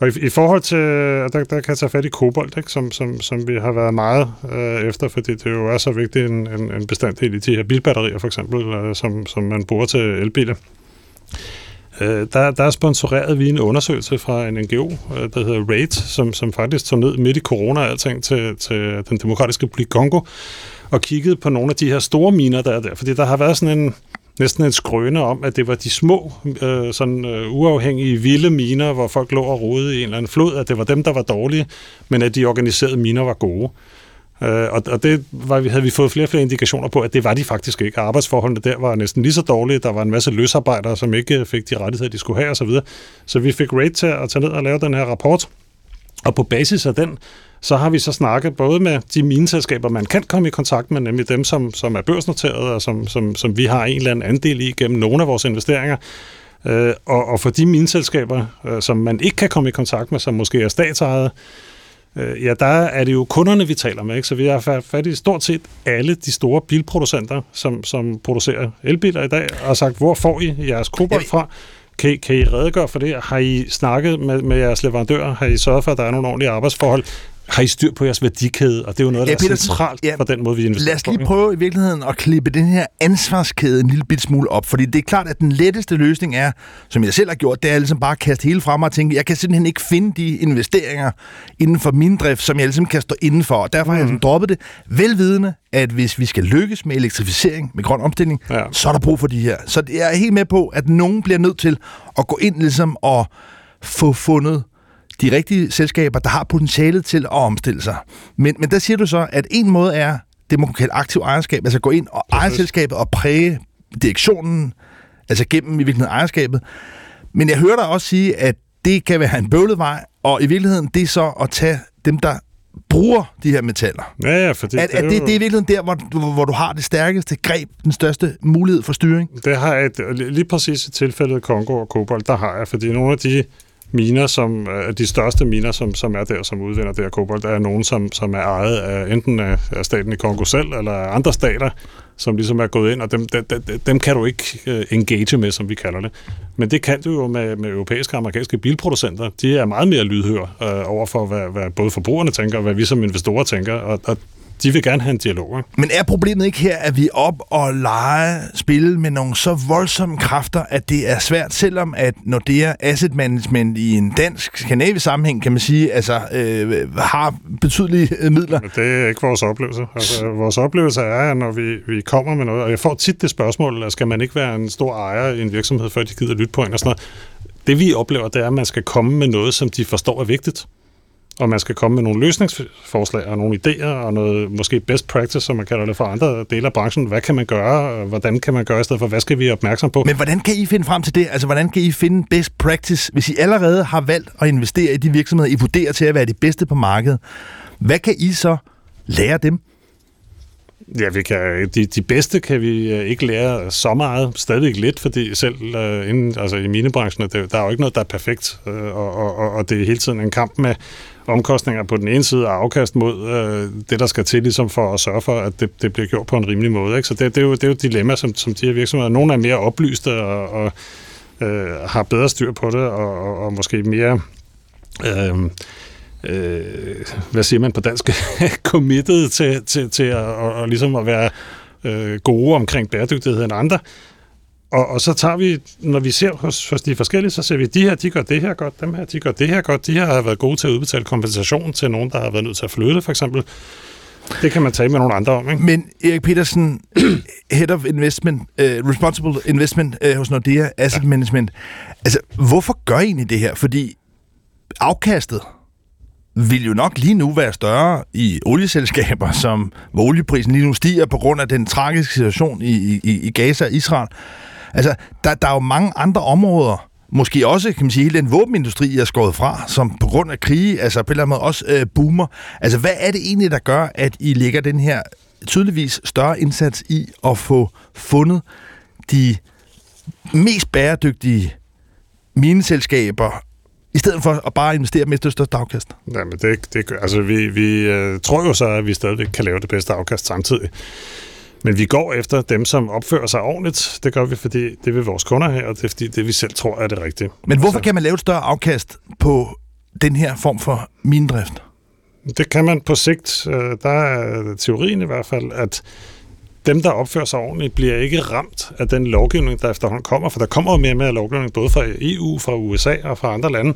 Speaker 5: Og i, i forhold til, øh, der, der kan jeg tage fat i kobolt, ikke? Som, som, som vi har været meget øh, efter, fordi det jo er så vigtigt en, en, en bestanddel i de her bilbatterier, for eksempel, øh, som, som man bruger til elbiler. Øh, der, der er sponsoreret vi en undersøgelse fra en NGO, øh, der hedder RAID, som, som faktisk tog ned midt i corona og alting til, til den demokratiske republik Kongo, og kiggede på nogle af de her store miner, der er der. Fordi der har været sådan en, næsten en skrøne om, at det var de små, øh, sådan øh, uafhængige, vilde miner, hvor folk lå og rode i en eller anden flod, at det var dem, der var dårlige, men at de organiserede miner var gode. Øh, og, og det var, vi havde vi fået flere og flere indikationer på, at det var de faktisk ikke. Arbejdsforholdene der var næsten lige så dårlige. Der var en masse løsarbejdere, som ikke øh, fik de rettigheder, de skulle have osv. Så, så vi fik Raid til at tage ned og lave den her rapport. Og på basis af den, så har vi så snakket både med de mineselskaber, man kan komme i kontakt med, nemlig dem, som, som er børsnoteret, og som, som, som vi har en eller anden andel i gennem nogle af vores investeringer, øh, og, og for de mineselskaber, øh, som man ikke kan komme i kontakt med, som måske er statsejet, øh, ja, der er det jo kunderne, vi taler med. Ikke? Så vi har fat i stort set alle de store bilproducenter, som, som producerer elbiler i dag, og sagt, hvor får I jeres kobolt fra? Kan, kan I redegøre for det? Har I snakket med, med jeres leverandører? Har I sørget for, at der er nogle ordentlige arbejdsforhold? Har I styr på jeres værdikæde, og det er jo noget, der ja, Peter, er centralt ja, for den måde, vi investerer
Speaker 2: Lad os lige på, prøve i virkeligheden at klippe den her ansvarskæde en lille bit smule op, fordi det er klart, at den letteste løsning er, som jeg selv har gjort, det er ligesom bare at kaste hele frem og tænke, jeg kan simpelthen ikke finde de investeringer inden for min drift, som jeg ligesom kan stå indenfor, og derfor mm. har jeg mhm. droppet det, velvidende, at hvis vi skal lykkes med elektrificering, med grøn omstilling, ja. så er der brug for de her. Så jeg er helt med på, at nogen bliver nødt til at gå ind ligesom og få fundet de rigtige selskaber, der har potentialet til at omstille sig. Men, men der siger du så, at en måde er det, man kan kalde aktiv ejerskab, altså gå ind og eje selskabet og præge direktionen, altså gennem i virkeligheden ejerskabet. Men jeg hører dig også sige, at det kan være en bøvlet vej, og i virkeligheden det er så at tage dem, der bruger de her metaller.
Speaker 5: Ja, ja, for det,
Speaker 2: Er, er det, det er i virkeligheden der, hvor, hvor du har det stærkeste greb, den største mulighed for styring?
Speaker 5: Det har jeg, lige præcis i tilfældet Kongo og Kobolt, der har jeg, fordi nogle af de miner, som er de største miner, som, som er der, som udvinder det her kobolt, er nogen, som, som er ejet af enten af, af staten i Kongo selv, eller af andre stater, som ligesom er gået ind, og dem, dem, dem, dem kan du ikke uh, engage med, som vi kalder det. Men det kan du jo med, med europæiske og amerikanske bilproducenter. De er meget mere lydhøre øh, uh, over for, hvad, hvad både forbrugerne tænker, og hvad vi som investorer tænker, og, og de vil gerne have en dialog. Ikke?
Speaker 2: Men er problemet ikke her, at vi op og lege spil med nogle så voldsomme kræfter, at det er svært, selvom at Nordea Asset Management i en dansk skandinavisk sammenhæng, kan man sige, altså øh, har betydelige øh, midler.
Speaker 5: Det er ikke vores oplevelse. Altså, vores oplevelse er, at når vi, vi kommer med noget, og jeg får tit det spørgsmål, at skal man ikke være en stor ejer i en virksomhed, før de gider lytte på en og sådan noget. Det vi oplever, det er, at man skal komme med noget, som de forstår er vigtigt. Og man skal komme med nogle løsningsforslag og nogle idéer og noget måske best practice, som man kalder det for andre dele af branchen. Hvad kan man gøre? Hvordan kan man gøre i stedet for? Hvad skal vi være opmærksom på?
Speaker 2: Men hvordan kan I finde frem til det? Altså, hvordan kan I finde best practice, hvis I allerede har valgt at investere i de virksomheder, I vurderer til at være de bedste på markedet? Hvad kan I så lære dem?
Speaker 5: Ja, vi kan, de, de bedste kan vi øh, ikke lære så meget, stadig lidt, fordi selv uh, inden, altså i minebranchen, det, der er jo ikke noget, der er perfekt, uh, og, og, og- og det er hele tiden en kamp med omkostninger på den ene side og afkast mod uh, det, der skal til ligesom for at sørge for, at det, det bliver gjort på en rimelig måde. Ikke? Så det, det, er jo, det er jo et dilemma, som, som de her virksomheder, nogle er mere oplyste og, og uh, har bedre styr på det, og, og, og måske mere... Uh, øh, hvad siger man på dansk, committed til, til, til at, og, og ligesom at være øh, gode omkring bæredygtighed end andre. Og, og så tager vi, når vi ser hos, hos de forskellige, så ser vi, de her, de gør det her godt, dem her, de gør det her godt, de her har været gode til at udbetale kompensation til nogen, der har været nødt til at flytte, for eksempel. Det kan man tale med nogle andre om, ikke?
Speaker 2: Men Erik Petersen, Head of Investment, uh, Responsible Investment uh, hos Nordea Asset ja. Management. Altså, hvorfor gør I egentlig det her? Fordi afkastet vil jo nok lige nu være større i olieselskaber, som hvor olieprisen lige nu stiger på grund af den tragiske situation i, i, i Gaza og Israel. Altså, der, der er jo mange andre områder, måske også, kan man sige, hele den våbenindustri, I er skåret fra, som på grund af krige, altså på en eller anden måde også øh, boomer. Altså, hvad er det egentlig, der gør, at I lægger den her tydeligvis større indsats i at få fundet de mest bæredygtige mineselskaber, i stedet for at bare investere med det største afkast?
Speaker 5: Jamen, det, det, altså, vi, vi øh, tror jo så, at vi stadigvæk kan lave det bedste afkast samtidig. Men vi går efter dem, som opfører sig ordentligt. Det gør vi, fordi det vil vores kunder have, og det er fordi det, vi selv tror er det rigtige.
Speaker 2: Men hvorfor
Speaker 5: Så-
Speaker 2: kan man lave et større afkast på den her form for minedrift?
Speaker 5: Det kan man på sigt. Øh, Der er teorien i hvert fald, at dem, der opfører sig ordentligt, bliver ikke ramt af den lovgivning, der efterhånden kommer. For der kommer jo mere og mere lovgivning, både fra EU, fra USA og fra andre lande,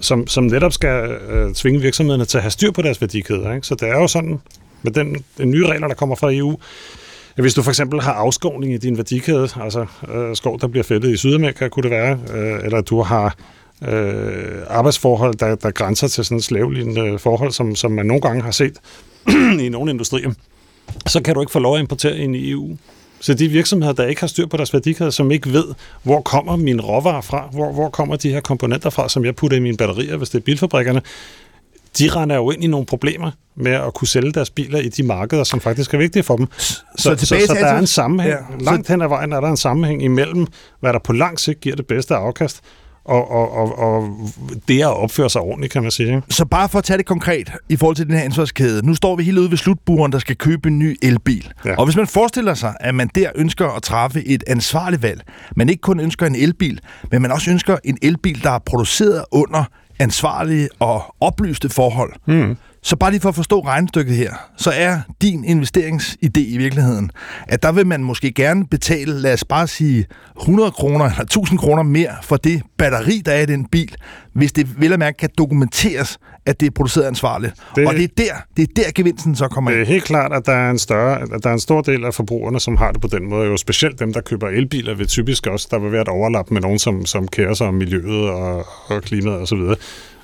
Speaker 5: som, som netop skal øh, tvinge virksomhederne til at have styr på deres værdikæder. Ikke? Så det er jo sådan, med den, den nye regler, der kommer fra EU, at hvis du for eksempel har afskovning i din værdikæde, altså øh, skov, der bliver fældet i Sydamerika, kunne det være, øh, eller du har øh, arbejdsforhold, der, der grænser til sådan slavelignende forhold, som, som man nogle gange har set i nogle industrier, så kan du ikke få lov at importere ind i EU. Så de virksomheder, der ikke har styr på deres værdikæde, som ikke ved, hvor kommer mine råvarer fra, hvor, hvor kommer de her komponenter fra, som jeg putter i mine batterier, hvis det er bilfabrikkerne, de render jo ind i nogle problemer med at kunne sælge deres biler i de markeder, som faktisk er vigtige for dem. Så, så, så, så der er en sammenhæng.
Speaker 2: Ja,
Speaker 5: Langt hen ad vejen er der en sammenhæng imellem, hvad der på lang sigt giver det bedste afkast, og, og, og, og det at opføre sig ordentligt, kan man sige.
Speaker 2: Så bare for at tage det konkret i forhold til den her ansvarskæde. Nu står vi helt ude ved slutburen, der skal købe en ny elbil. Ja. Og hvis man forestiller sig, at man der ønsker at træffe et ansvarligt valg, man ikke kun ønsker en elbil, men man også ønsker en elbil, der er produceret under ansvarlige og oplyste forhold. Mm. Så bare lige for at forstå regnestykket her, så er din investeringsidé i virkeligheden, at der vil man måske gerne betale, lad os bare sige, 100 kroner eller 1000 kroner mere for det batteri, der er i den bil, hvis det vel at mærke kan dokumenteres, at det er produceret ansvarligt. Det... Og det er, der, det er der gevinsten så kommer
Speaker 5: Det er
Speaker 2: ind.
Speaker 5: helt klart, at der er, en større, at der er en stor del af forbrugerne, som har det på den måde. Jo specielt dem, der køber elbiler, vil typisk også, der vil være et overlap med nogen, som, som kærer sig om miljøet og, og klimaet osv. Så, videre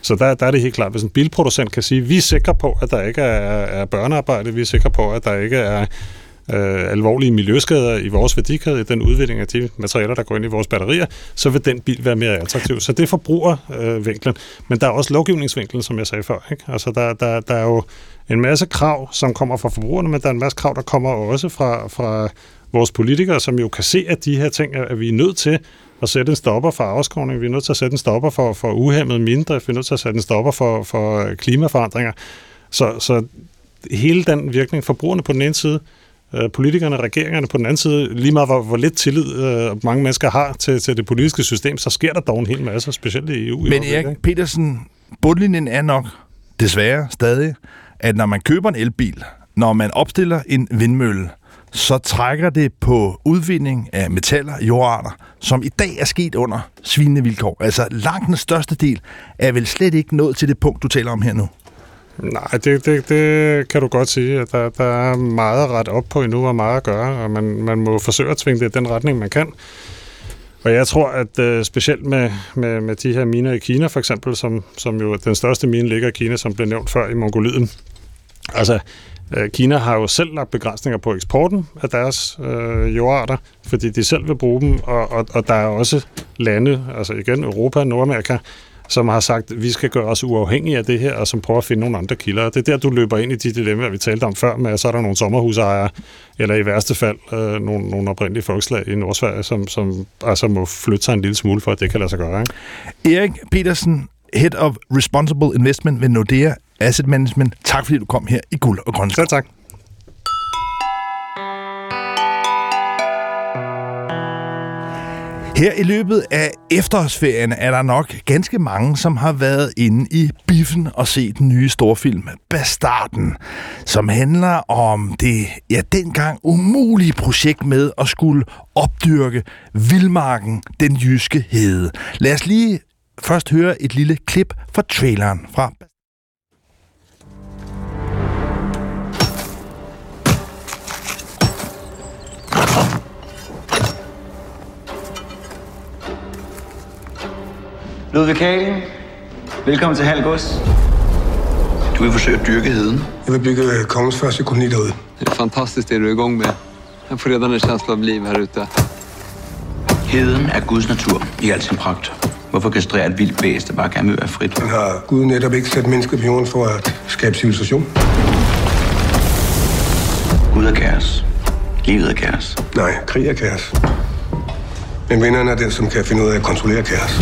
Speaker 5: så der, der er det helt klart, hvis en bilproducent kan sige, vi er sikre på, at der ikke er, er børnearbejde, vi er sikre på, at der ikke er øh, alvorlige miljøskader i vores værdikæde, i den udvikling af de materialer, der går ind i vores batterier, så vil den bil være mere attraktiv. Så det er forbrugervinklen. Men der er også lovgivningsvinklen, som jeg sagde før. Ikke? Altså der, der, der er jo en masse krav, som kommer fra forbrugerne, men der er en masse krav, der kommer også fra, fra vores politikere, som jo kan se, at de her ting, at vi er nødt til at sætte en stopper for afskovning, vi er nødt til at sætte en stopper for, for uhemmet mindrift, vi er nødt til at sætte en stopper for, for klimaforandringer. Så, så hele den virkning, forbrugerne på den ene side, øh, politikerne, regeringerne på den anden side, lige meget hvor, hvor lidt tillid øh, mange mennesker har til, til det politiske system, så sker der dog en hel masse, specielt i EU.
Speaker 2: Men Erik Petersen, bundlinjen er nok desværre stadig, at når man køber en elbil, når man opstiller en vindmølle, så trækker det på udvinding af metaller, jordarter, som i dag er sket under svinende vilkår. Altså langt den største del er vel slet ikke nået til det punkt, du taler om her nu.
Speaker 5: Nej, det, det, det kan du godt sige. At der, der er meget at rette op på endnu og meget at gøre, og man, man må forsøge at tvinge det i den retning, man kan. Og jeg tror, at øh, specielt med, med, med de her miner i Kina for eksempel, som, som jo den største mine ligger i Kina, som blev nævnt før i Mongoliet, Altså, Øh, Kina har jo selv lagt begrænsninger på eksporten af deres øh, jordarter, fordi de selv vil bruge dem, og, og, og der er også lande, altså igen Europa og Nordamerika, som har sagt, at vi skal gøre os uafhængige af det her, og som prøver at finde nogle andre kilder. Det er der, du løber ind i de dilemmaer, vi talte om før, med at så er der nogle sommerhusejere, eller i værste fald øh, nogle, nogle oprindelige folkslag i Nordsverige, som, som altså må flytte sig en lille smule for, at det kan lade sig gøre.
Speaker 2: Ikke? Erik Petersen, Head of Responsible Investment ved Nordea Asset Management. Tak fordi du kom her i Guld og.
Speaker 5: Ja, tak.
Speaker 2: Her i løbet af efterårsferien er der nok ganske mange, som har været inde i biffen og set den nye storfilm Bastarden, som handler om det ja, dengang umulige projekt med at skulle opdyrke vildmarken, den jyske hede. Lad os lige først høre et lille klip fra traileren fra
Speaker 6: Ludvig Kalen, velkommen til Halgås.
Speaker 7: Du vil forsøge at dyrke heden.
Speaker 8: Jeg vil bygge kongens første koloni derude.
Speaker 9: Det är fantastiskt det du är igång med. Jag får redan en känsla av liv här ute.
Speaker 7: Heden er Guds natur i al sin pragt. Hvorfor kastrere et vildt bæst, der bare gerne vil være frit?
Speaker 8: Men har Gud netop ikke sat mennesket på jorden for at skabe civilisation?
Speaker 7: Gud er kaos. Livet er kaos.
Speaker 8: Nej, krig er kaos. Men vinderen er den, som kan finde ud af at kontrollere kaos.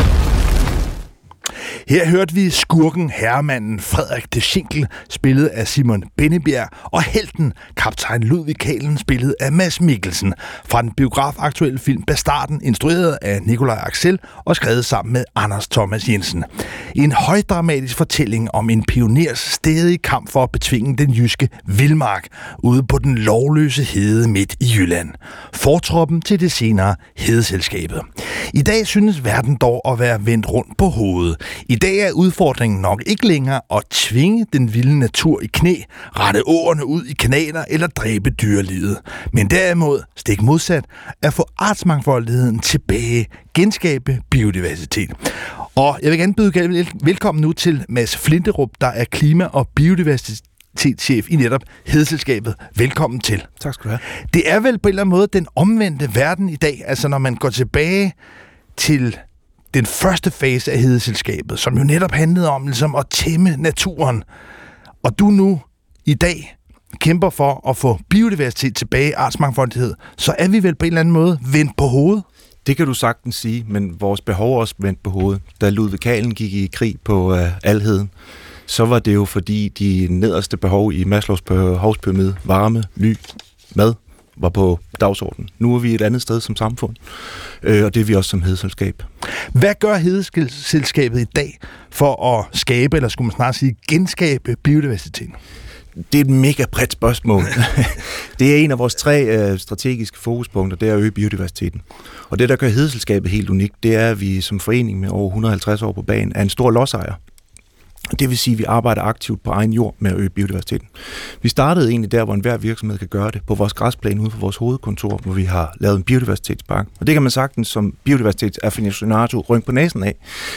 Speaker 2: Her hørte vi skurken herremanden Frederik de Schinkel, spillet af Simon Bennebjerg, og helten kaptajn Ludvig Kalen, spillet af Mads Mikkelsen, fra den biografaktuelle film Bastarden, instrueret af Nikolaj Axel og skrevet sammen med Anders Thomas Jensen. En højdramatisk fortælling om en pioners stedige kamp for at betvinge den jyske vildmark ude på den lovløse hede midt i Jylland. Fortroppen til det senere hedeselskabet. I dag synes verden dog at være vendt rundt på hovedet. I dag er udfordringen nok ikke længere at tvinge den vilde natur i knæ, rette åerne ud i kanaler eller dræbe dyrelivet. Men derimod, stik modsat, at få artsmangfoldigheden tilbage, genskabe biodiversitet. Og jeg vil gerne byde vel- velkommen nu til Mads Flinterup, der er klima- og biodiversitetschef i netop Hedeselskabet. Velkommen til.
Speaker 10: Tak skal du have.
Speaker 2: Det er vel på en eller anden måde den omvendte verden i dag, altså når man går tilbage til den første fase af hedeselskabet, som jo netop handlede om ligesom at tæmme naturen. Og du nu i dag kæmper for at få biodiversitet tilbage, artsmangfoldighed, så er vi vel på en eller anden måde vendt på hovedet.
Speaker 10: Det kan du sagtens sige, men vores behov er også vendt på hovedet. Da Ludvig Kalen gik i krig på øh, alheden, så var det jo fordi de nederste behov i Maslows behovspyramide, varme, ly, mad, var på dagsordenen. Nu er vi et andet sted som samfund, øh, og det er vi også som hedeselskab.
Speaker 2: Hvad gør hedeselskabet i dag for at skabe, eller skulle man snart sige, genskabe biodiversiteten?
Speaker 10: Det er et mega bredt spørgsmål. det er en af vores tre øh, strategiske fokuspunkter, det er at øge biodiversiteten. Og det, der gør hedeselskabet helt unikt, det er, at vi som forening med over 150 år på banen er en stor lodsejer. Det vil sige, at vi arbejder aktivt på egen jord med at øge biodiversiteten. Vi startede egentlig der, hvor enhver virksomhed kan gøre det, på vores græsplæne ude på vores hovedkontor, hvor vi har lavet en biodiversitetsbank. Og det kan man sagtens som biodiversitetsaffinationato rynke på næsen af.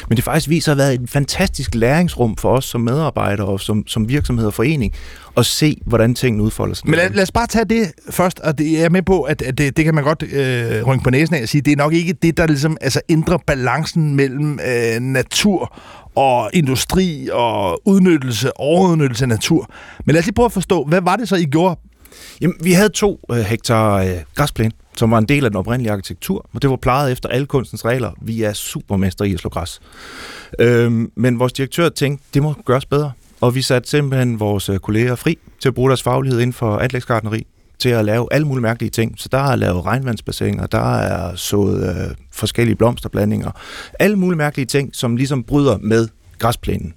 Speaker 10: Men det faktisk viser at have været et fantastisk læringsrum for os som medarbejdere og som, som virksomhed og forening og se, hvordan tingene udfolder sig.
Speaker 2: Men lad, lad os bare tage det først, og det, jeg er med på, at, at det, det kan man godt øh, rynke på næsen af og sige, det er nok ikke det, der ligesom altså, ændrer balancen mellem øh, natur og industri og udnyttelse, overudnyttelse af natur. Men lad os lige prøve at forstå, hvad var det så, I gjorde?
Speaker 10: Jamen, vi havde to øh, hektar øh, græsplæne, som var en del af den oprindelige arkitektur, og det var plejet efter alle kunstens regler. Vi er supermester i at slå græs. Øhm, men vores direktør tænkte, det må gøres bedre. Og vi satte simpelthen vores øh, kolleger fri til at bruge deres faglighed inden for anlægsgardneri til at lave alle mulige mærkelige ting. Så der er lavet regnvandsbassiner, der er sået øh, forskellige blomsterblandinger, alle mulige mærkelige ting, som ligesom bryder med græsplænen.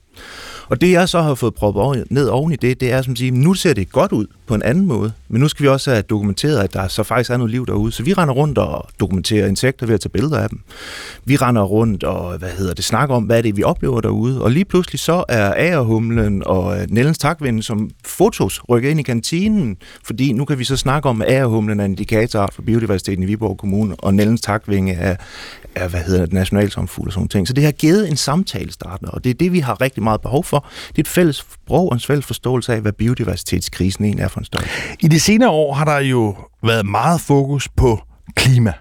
Speaker 10: Og det jeg så har fået proppet ned oven i det, det er som at sige, nu ser det godt ud på en anden måde, men nu skal vi også have dokumenteret, at der så faktisk er noget liv derude. Så vi render rundt og dokumenterer insekter ved at tage billeder af dem. Vi render rundt og, hvad hedder det, snakker om, hvad er det, vi oplever derude. Og lige pludselig så er ærehumlen og øh, Nellens takvind som fotos rykker ind i kantinen, fordi nu kan vi så snakke om, at ærehumlen er en indikator for biodiversiteten i Viborg Kommune, og Nellens takvinge er, er hvad hedder det, nationalsomfugl og sådan ting. Så det har givet en samtale starter, og det er det, vi har rigtig meget behov for. Det er et fælles sprog og en fælles forståelse af, hvad biodiversitetskrisen egentlig er for en.
Speaker 2: I de senere år har der jo været meget fokus på klima.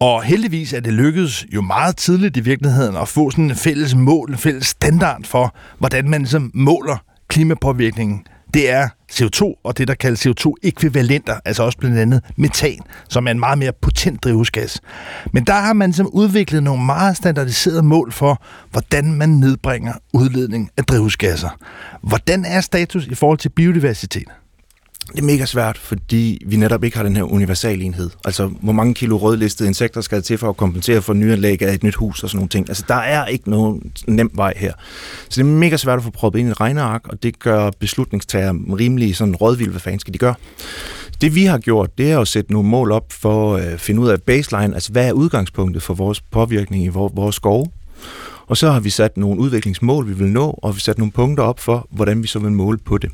Speaker 2: Og heldigvis er det lykkedes jo meget tidligt i virkeligheden at få sådan en fælles mål, en fælles standard for, hvordan man ligesom måler klimapåvirkningen det er CO2 og det, der kaldes CO2-ekvivalenter, altså også blandt andet metan, som er en meget mere potent drivhusgas. Men der har man som udviklet nogle meget standardiserede mål for, hvordan man nedbringer udledning af drivhusgasser. Hvordan er status i forhold til biodiversitet?
Speaker 10: Det er mega svært, fordi vi netop ikke har den her universal enhed. Altså, hvor mange kilo rødlistede insekter skal der til for at kompensere for nyanlæg af et nyt hus og sådan nogle ting. Altså, der er ikke nogen nem vej her. Så det er mega svært at få proppet ind i et regneark, og det gør beslutningstager rimelig sådan rådvild, hvad fanden skal de gøre. Det vi har gjort, det er at sætte nogle mål op for at finde ud af baseline, altså hvad er udgangspunktet for vores påvirkning i vores skove, og så har vi sat nogle udviklingsmål, vi vil nå, og vi sat nogle punkter op for, hvordan vi så vil måle på det.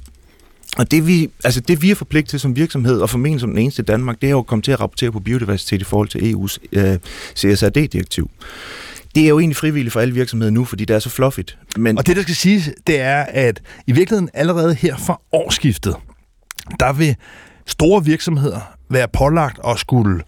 Speaker 10: Og det vi, altså det vi er forpligtet til som virksomhed, og formentlig som den eneste i Danmark, det er jo at komme til at rapportere på biodiversitet i forhold til EU's øh, CSRD-direktiv. Det er jo egentlig frivilligt for alle virksomheder nu, fordi det er så fluffigt.
Speaker 2: Men... Og det, der skal siges, det er, at i virkeligheden allerede her fra årsskiftet, der vil store virksomheder være pålagt at skulle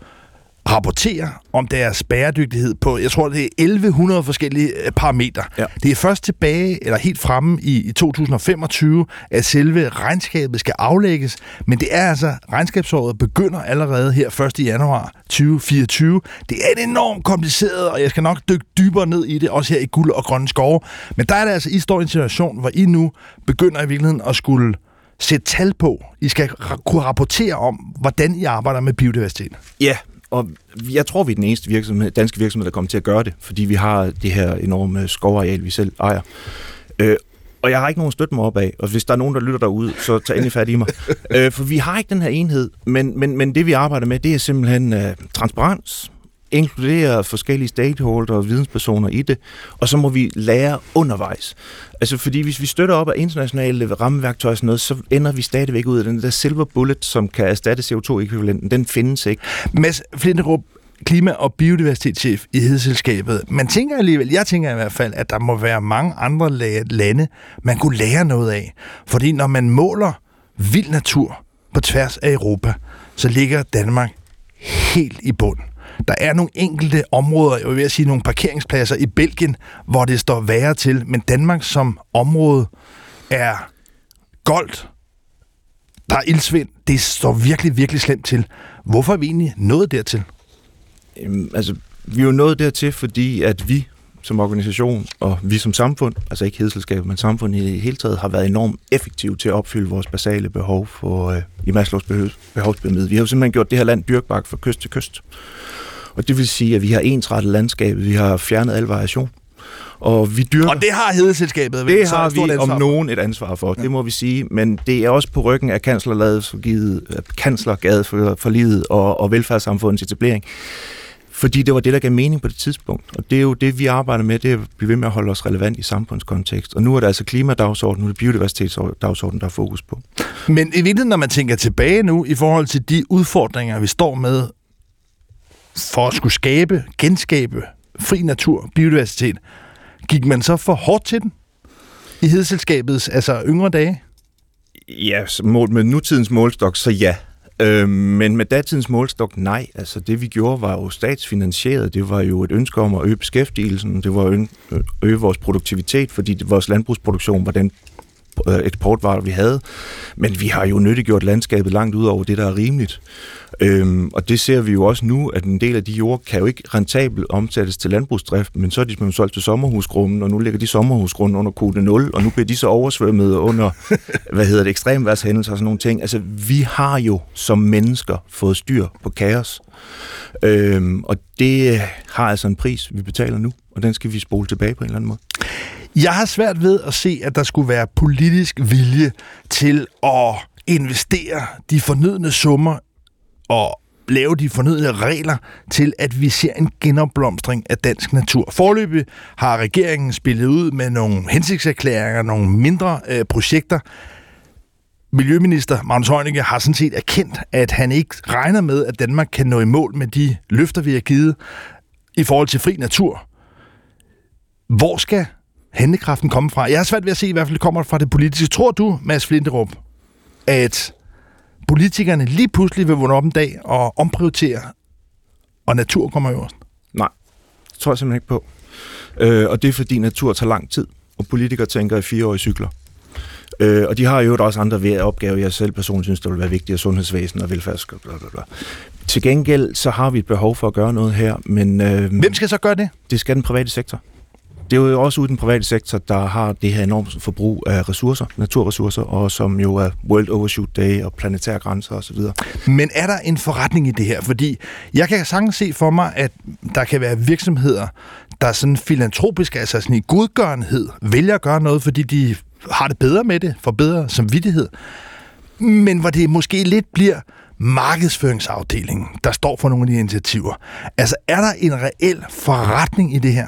Speaker 2: rapportere om deres bæredygtighed på, jeg tror, det er 1100 forskellige øh, parametre. Ja. Det er først tilbage, eller helt fremme i, i 2025, at selve regnskabet skal aflægges, men det er altså, regnskabsåret begynder allerede her 1. januar 2024. Det er en enormt kompliceret, og jeg skal nok dykke dybere ned i det, også her i guld og grønne skove. Men der er det altså, I står i en situation, hvor I nu begynder i virkeligheden at skulle sætte tal på. I skal kunne rapportere om, hvordan I arbejder med biodiversitet.
Speaker 10: Ja, og jeg tror, vi er den eneste virksomhed, danske virksomhed, der kommer til at gøre det, fordi vi har det her enorme skovareal, vi selv ejer. Øh, og jeg har ikke nogen støtte mig op af, og hvis der er nogen, der lytter derude, så tag endelig fat i mig. øh, for vi har ikke den her enhed, men, men, men det vi arbejder med, det er simpelthen uh, transparens, inkludere forskellige stakeholder og videnspersoner i det, og så må vi lære undervejs. Altså fordi hvis vi støtter op af internationale rammeværktøjer og sådan noget, så ender vi stadigvæk ud af den der silver bullet, som kan erstatte CO2-ekvivalenten. Den findes ikke.
Speaker 2: Mads Flinderup, klima- og biodiversitetschef i Hedselskabet. Man tænker alligevel, jeg tænker i hvert fald, at der må være mange andre lande, man kunne lære noget af. Fordi når man måler vild natur på tværs af Europa, så ligger Danmark helt i bund. Der er nogle enkelte områder, jeg vil sige nogle parkeringspladser i Belgien, hvor det står værre til, men Danmark som område er goldt. Der er ildsvind. Det står virkelig, virkelig slemt til. Hvorfor er vi egentlig nået dertil?
Speaker 10: Øhm, altså, vi er jo nået dertil, fordi at vi som organisation, og vi som samfund, altså ikke hedselskabet, men samfundet i det hele taget, har været enormt effektive til at opfylde vores basale behov for, øh, i Maslows behovspyramide. Vi har jo simpelthen gjort det her land dyrkbart fra kyst til kyst. Og det vil sige, at vi har ensrettet landskabet, vi har fjernet al variation. Og, vi dyrker...
Speaker 2: og det har hedeselskabet
Speaker 10: vel? Det har vi om nogen et ansvar for, ja. det må vi sige. Men det er også på ryggen af kanslergade for, for livet og, og velfærdssamfundets etablering. Fordi det var det, der gav mening på det tidspunkt. Og det er jo det, vi arbejder med, det er at blive ved med at holde os relevant i samfundskontekst. Og nu er det altså klimadagsordenen, nu er det biodiversitetsdagsordenen, der er fokus på.
Speaker 2: Men i virkeligheden, når man tænker tilbage nu i forhold til de udfordringer, vi står med for at skulle skabe, genskabe fri natur, biodiversitet, gik man så for hårdt til den i hedselskabets altså yngre dage?
Speaker 10: Ja, så mål, med nutidens målstok, så ja. Øh, men med datidens målstok, nej. Altså det vi gjorde var jo statsfinansieret. Det var jo et ønske om at øge beskæftigelsen. Det var at øge, vores produktivitet, fordi vores landbrugsproduktion var den eksportvarer, vi havde. Men vi har jo nyttiggjort landskabet langt ud over det, der er rimeligt. Øhm, og det ser vi jo også nu, at en del af de jord kan jo ikke rentabelt omsættes til landbrugsdrift, men så er de simpelthen solgt til sommerhusgrunden, og nu ligger de sommerhusgrunden under kode 0, og nu bliver de så oversvømmet under, hvad hedder det, ekstremværshændelser og sådan nogle ting. Altså, vi har jo som mennesker fået styr på kaos. Øhm, og det har altså en pris, vi betaler nu, og den skal vi spole tilbage på en eller anden måde.
Speaker 2: Jeg har svært ved at se, at der skulle være politisk vilje til at investere de fornødne summer og lave de fornødne regler til, at vi ser en genopblomstring af dansk natur. Forløbig har regeringen spillet ud med nogle hensigtserklæringer, nogle mindre øh, projekter. Miljøminister Magnus Heunicke har sådan set erkendt, at han ikke regner med, at Danmark kan nå i mål med de løfter, vi har givet i forhold til fri natur. Hvor skal handlekraften komme fra? Jeg har svært ved at se, i hvert fald kommer fra det politiske. Tror du, Mads Flinterup, at politikerne lige pludselig vil vågne op en dag og omprioritere, og natur kommer øverst?
Speaker 10: Nej, det tror jeg simpelthen ikke på. Øh, og det er fordi natur tager lang tid, og politikere tænker i fireårige cykler. Øh, og de har jo også andre opgaver, jeg selv personligt synes, der vil være vigtige, sundhedsvæsen og velfærds. Til gengæld så har vi et behov for at gøre noget her, men... Øh,
Speaker 2: Hvem skal så gøre det?
Speaker 10: Det skal den private sektor. Det er jo også ude i den private sektor, der har det her enormt forbrug af ressourcer, naturressourcer, og som jo er World Overshoot Day og planetære grænser osv.
Speaker 2: Men er der en forretning i det her? Fordi jeg kan sagtens se for mig, at der kan være virksomheder, der sådan filantropisk, altså sådan i godgørenhed, vælger at gøre noget, fordi de har det bedre med det, for bedre samvittighed. Men hvor det måske lidt bliver markedsføringsafdelingen, der står for nogle af de initiativer. Altså, er der en reel forretning i det her?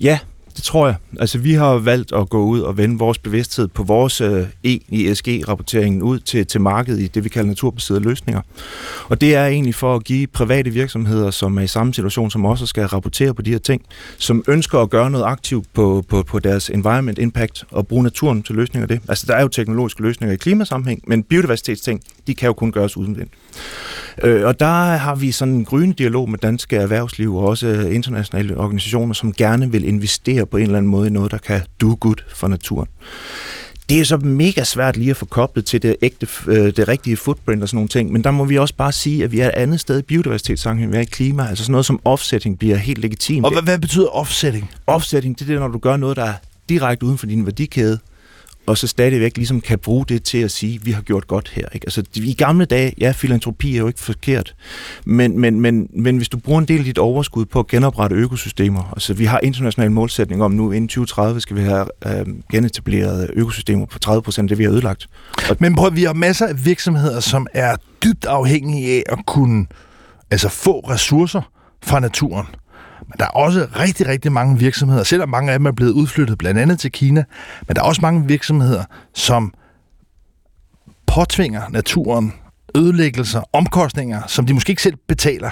Speaker 10: Ja, det tror jeg. Altså, vi har valgt at gå ud og vende vores bevidsthed på vores øh, ESG-rapporteringen ud til, til markedet i det, vi kalder naturbaserede løsninger. Og det er egentlig for at give private virksomheder, som er i samme situation som os, og skal rapportere på de her ting, som ønsker at gøre noget aktivt på, på, på deres environment impact og bruge naturen til løsninger af det. Altså, der er jo teknologiske løsninger i klimasammenhæng, men biodiversitetsting, de kan jo kun gøres uden vind. Øh, og der har vi sådan en gryende dialog med danske erhvervsliv og også internationale organisationer, som gerne vil investere på en eller anden måde noget, der kan do good for naturen. Det er så mega svært lige at få koblet til det, ægte, øh, det rigtige footprint og sådan nogle ting, men der må vi også bare sige, at vi er et andet sted i biodiversitetssammenhæng, vi er i klima, altså sådan noget som offsetting bliver helt legitimt.
Speaker 2: Og hvad, hvad betyder offsetting?
Speaker 10: Offsetting, det er det, når du gør noget, der er direkte uden for din værdikæde, og så stadigvæk ligesom kan bruge det til at sige, at vi har gjort godt her. Ikke? Altså, i gamle dage, ja, filantropi er jo ikke forkert, men, men, men, men hvis du bruger en del af dit overskud på at genoprette økosystemer, altså vi har international målsætning om nu, inden 2030 skal vi have øh, genetableret økosystemer på 30 procent af det, vi har ødelagt.
Speaker 2: Og men prøv, vi har masser af virksomheder, som er dybt afhængige af at kunne altså få ressourcer fra naturen. Men der er også rigtig, rigtig mange virksomheder, selvom mange af dem er blevet udflyttet blandt andet til Kina, men der er også mange virksomheder, som påtvinger naturen ødelæggelser, omkostninger, som de måske ikke selv betaler.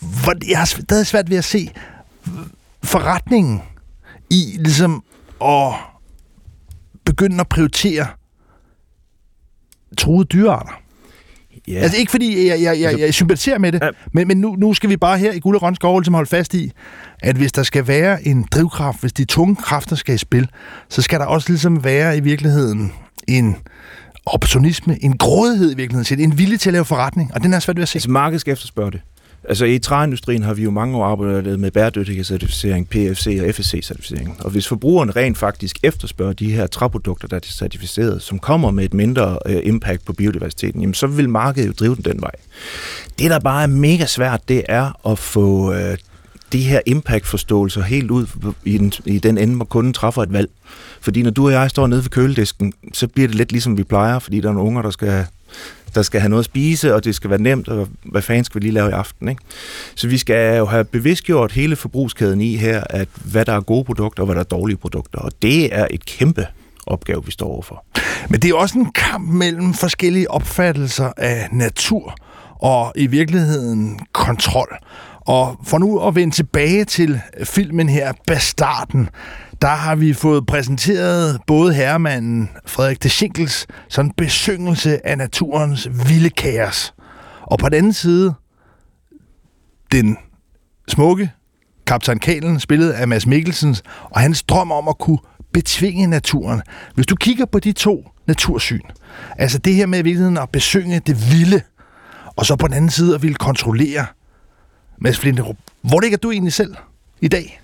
Speaker 2: Hvor jeg har stadig svært ved at se forretningen i ligesom at begynde at prioritere truede dyrearter. Yeah. Altså ikke fordi jeg, jeg, jeg, altså- jeg sympatiserer med det, ja. men, men nu, nu skal vi bare her i Guld og Grøn Skov ligesom holde fast i, at hvis der skal være en drivkraft, hvis de tunge kræfter skal i spil, så skal der også ligesom være i virkeligheden en opportunisme, en grådighed i virkeligheden, en vilje til at lave forretning, og den er svært ved at se.
Speaker 10: Altså markedet skal efterspørge det. Altså i træindustrien har vi jo mange år arbejdet med bæredygtighedscertificering, PFC og FSC-certificering. Og hvis forbrugerne rent faktisk efterspørger de her træprodukter, der er certificeret, som kommer med et mindre øh, impact på biodiversiteten, jamen så vil markedet jo drive den den vej. Det, der bare er mega svært, det er at få øh, de her impact-forståelser helt ud i den, i den ende, hvor kunden træffer et valg. Fordi når du og jeg står nede ved køledisken, så bliver det lidt ligesom vi plejer, fordi der er nogle unger, der skal der skal have noget at spise, og det skal være nemt, og hvad fanden skal vi lige lave i aften? Ikke? Så vi skal jo have bevidstgjort hele forbrugskæden i her, at hvad der er gode produkter, og hvad der er dårlige produkter. Og det er et kæmpe opgave, vi står overfor.
Speaker 2: Men det er også en kamp mellem forskellige opfattelser af natur og i virkeligheden kontrol. Og for nu at vende tilbage til filmen her, Bastarden, der har vi fået præsenteret både herremanden Frederik de Schinkels sådan besyngelse af naturens vilde kaos. Og på den anden side, den smukke kaptajn Kalen, spillet af Mads Mikkelsens, og hans drøm om at kunne betvinge naturen. Hvis du kigger på de to natursyn, altså det her med i virkeligheden at besynge det vilde, og så på den anden side at ville kontrollere Mads Flinterup. Hvor ligger du egentlig selv i dag?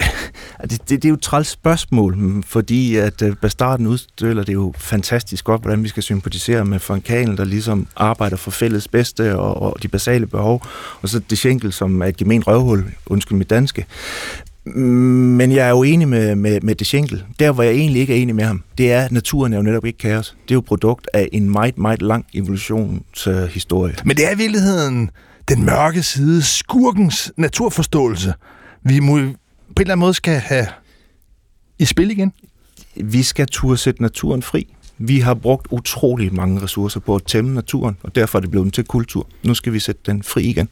Speaker 10: Det, det, det er jo et træls spørgsmål, mm, fordi at øh, Bastarden udstiller det jo fantastisk godt, hvordan vi skal sympatisere med Frankalen, der ligesom arbejder for fælles bedste og, og de basale behov, og så det Schenkel, som er et gemen røvhul, undskyld mit danske. Men jeg er jo enig med, med, med det Schenkel. Der, hvor jeg egentlig ikke er enig med ham, det er, at naturen er jo netop ikke kaos. Det er jo produkt af en meget, meget lang evolutionshistorie.
Speaker 2: Men det er i virkeligheden den mørke side, skurkens naturforståelse, vi må, på en eller anden måde skal have i spil igen.
Speaker 10: Vi skal turde sætte naturen fri. Vi har brugt utrolig mange ressourcer på at tæmme naturen, og derfor er det blevet til kultur. Nu skal vi sætte den fri igen.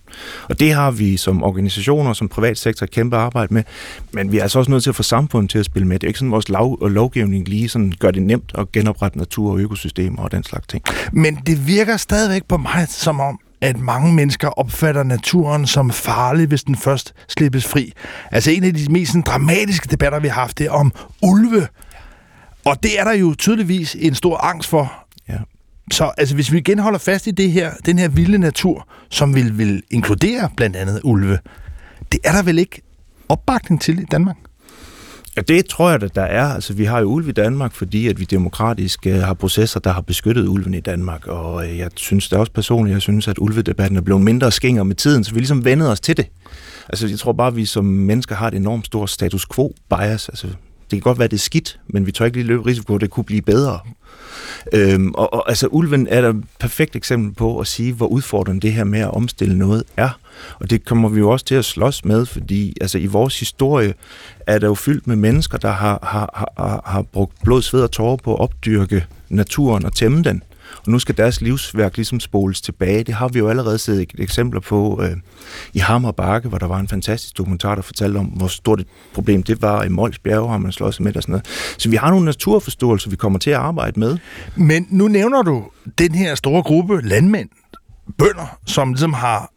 Speaker 10: Og det har vi som organisationer og som privatsektor kæmpe arbejde med, men vi er altså også nødt til at få samfundet til at spille med. Det er ikke sådan, at vores lov og lovgivning lige sådan gør det nemt at genoprette natur og økosystemer og den slags ting.
Speaker 2: Men det virker stadigvæk på mig som om, at mange mennesker opfatter naturen som farlig, hvis den først slippes fri. Altså en af de mest sådan, dramatiske debatter, vi har haft, det er om ulve. Og det er der jo tydeligvis en stor angst for.
Speaker 10: Ja.
Speaker 2: Så altså, hvis vi igen holder fast i det her, den her vilde natur, som vil, vil inkludere blandt andet ulve, det er der vel ikke opbakning til i Danmark?
Speaker 10: Ja, det tror jeg, at der er. Altså, vi har jo ulve i Danmark, fordi at vi demokratisk øh, har processer, der har beskyttet ulven i Danmark. Og øh, jeg synes det også personligt, jeg synes, at ulvedebatten er blevet mindre skinger med tiden, så vi ligesom vendet os til det. Altså, jeg tror bare, at vi som mennesker har et enormt stort status quo bias. Altså, det kan godt være, at det er skidt, men vi tør ikke lige løbe risiko, at det kunne blive bedre. Øhm, og, og altså, ulven er der et perfekt eksempel på at sige, hvor udfordrende det her med at omstille noget er. Og det kommer vi jo også til at slås med, fordi altså, i vores historie er der jo fyldt med mennesker, der har, har, har, har brugt blod, sved og tårer på at opdyrke naturen og tæmme den. Og nu skal deres livsværk ligesom spoles tilbage. Det har vi jo allerede set eksempler på øh, i Hammer Bakke, hvor der var en fantastisk dokumentar, der fortalte om, hvor stort et problem det var. I Mols Bjerge har man slået sig med og sådan noget. Så vi har nogle naturforståelser, vi kommer til at arbejde med.
Speaker 2: Men nu nævner du den her store gruppe landmænd, bønder, som ligesom har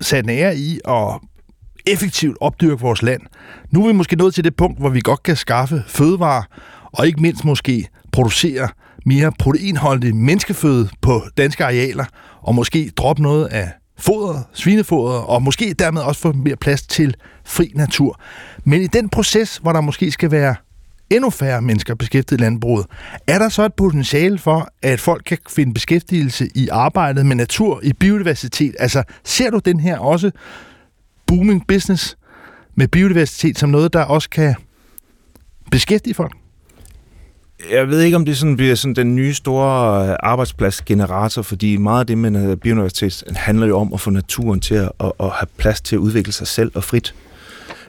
Speaker 2: sat nære i at effektivt opdyrke vores land. Nu er vi måske nået til det punkt, hvor vi godt kan skaffe fødevarer, og ikke mindst måske producere mere proteinholdig menneskeføde på danske arealer, og måske droppe noget af foder, svinefoder, og måske dermed også få mere plads til fri natur. Men i den proces, hvor der måske skal være endnu færre mennesker beskæftiget i landbruget, er der så et potentiale for, at folk kan finde beskæftigelse i arbejdet med natur, i biodiversitet? Altså, ser du den her også booming business med biodiversitet som noget, der også kan beskæftige folk?
Speaker 10: Jeg ved ikke, om det sådan bliver sådan den nye store øh, arbejdspladsgenerator, fordi meget af det med biodiversitet handler jo om at få naturen til at, at, at have plads til at udvikle sig selv og frit.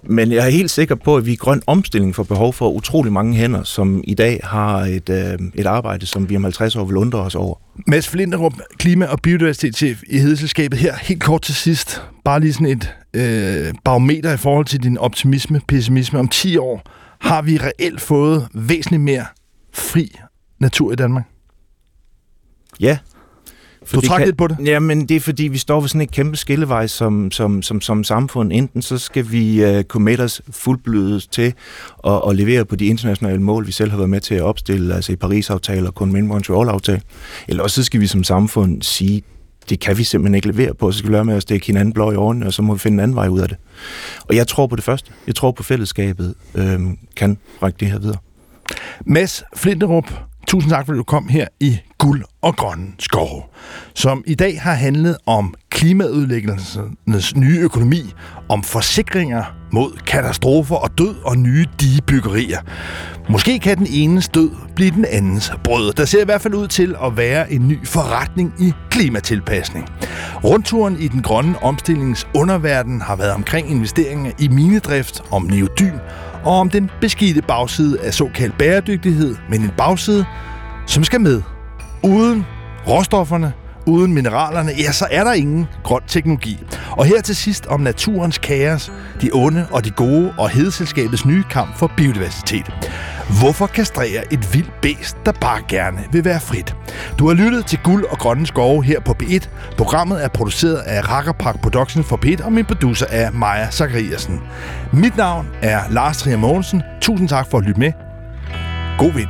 Speaker 10: Men jeg er helt sikker på, at vi i grøn omstilling får behov for utrolig mange hænder, som i dag har et, øh, et arbejde, som vi om 50 år vil undre os over.
Speaker 2: Mads Flinderup, klima- og biodiversitetschef i Hedeselskabet her. Helt kort til sidst. Bare lige sådan et øh, barometer i forhold til din optimisme, pessimisme. Om 10 år har vi reelt fået væsentligt mere fri natur i Danmark?
Speaker 10: Ja.
Speaker 2: du trak
Speaker 10: kan,
Speaker 2: lidt på det?
Speaker 10: Jamen, det er fordi, vi står ved sådan et kæmpe skillevej som, som, som, som samfund. Enten så skal vi uh, commit os fuldblødes til at, at levere på de internationale mål, vi selv har været med til at opstille, altså i Paris-aftale og kun Montreal-aftale. Eller også så skal vi som samfund sige, det kan vi simpelthen ikke levere på, så skal vi lade med at stikke hinanden blå i årene, og så må vi finde en anden vej ud af det. Og jeg tror på det første. Jeg tror på fællesskabet øh, kan række det her videre.
Speaker 2: Mads Flinterup, tusind tak, fordi du kom her i Guld og Grønne Skov, som i dag har handlet om klimaudlæggelsernes nye økonomi, om forsikringer mod katastrofer og død og nye digebyggerier. Måske kan den enes død blive den andens brød. Der ser i hvert fald ud til at være en ny forretning i klimatilpasning. Rundturen i den grønne omstillings underverden har været omkring investeringer i minedrift, om neodym og om den beskidte bagside af såkaldt bæredygtighed, men en bagside, som skal med. Uden råstofferne, uden mineralerne, ja, så er der ingen grøn teknologi. Og her til sidst om naturens kaos, de onde og de gode og hedeselskabets nye kamp for biodiversitet. Hvorfor kastrere et vildt bæst, der bare gerne vil være frit? Du har lyttet til Guld og Grønne Skove her på B1. Programmet er produceret af Rakkerpark Production for B1, og min producer er Maja Zachariasen. Mit navn er Lars Trier Mogensen. Tusind tak for at lytte med. God vind.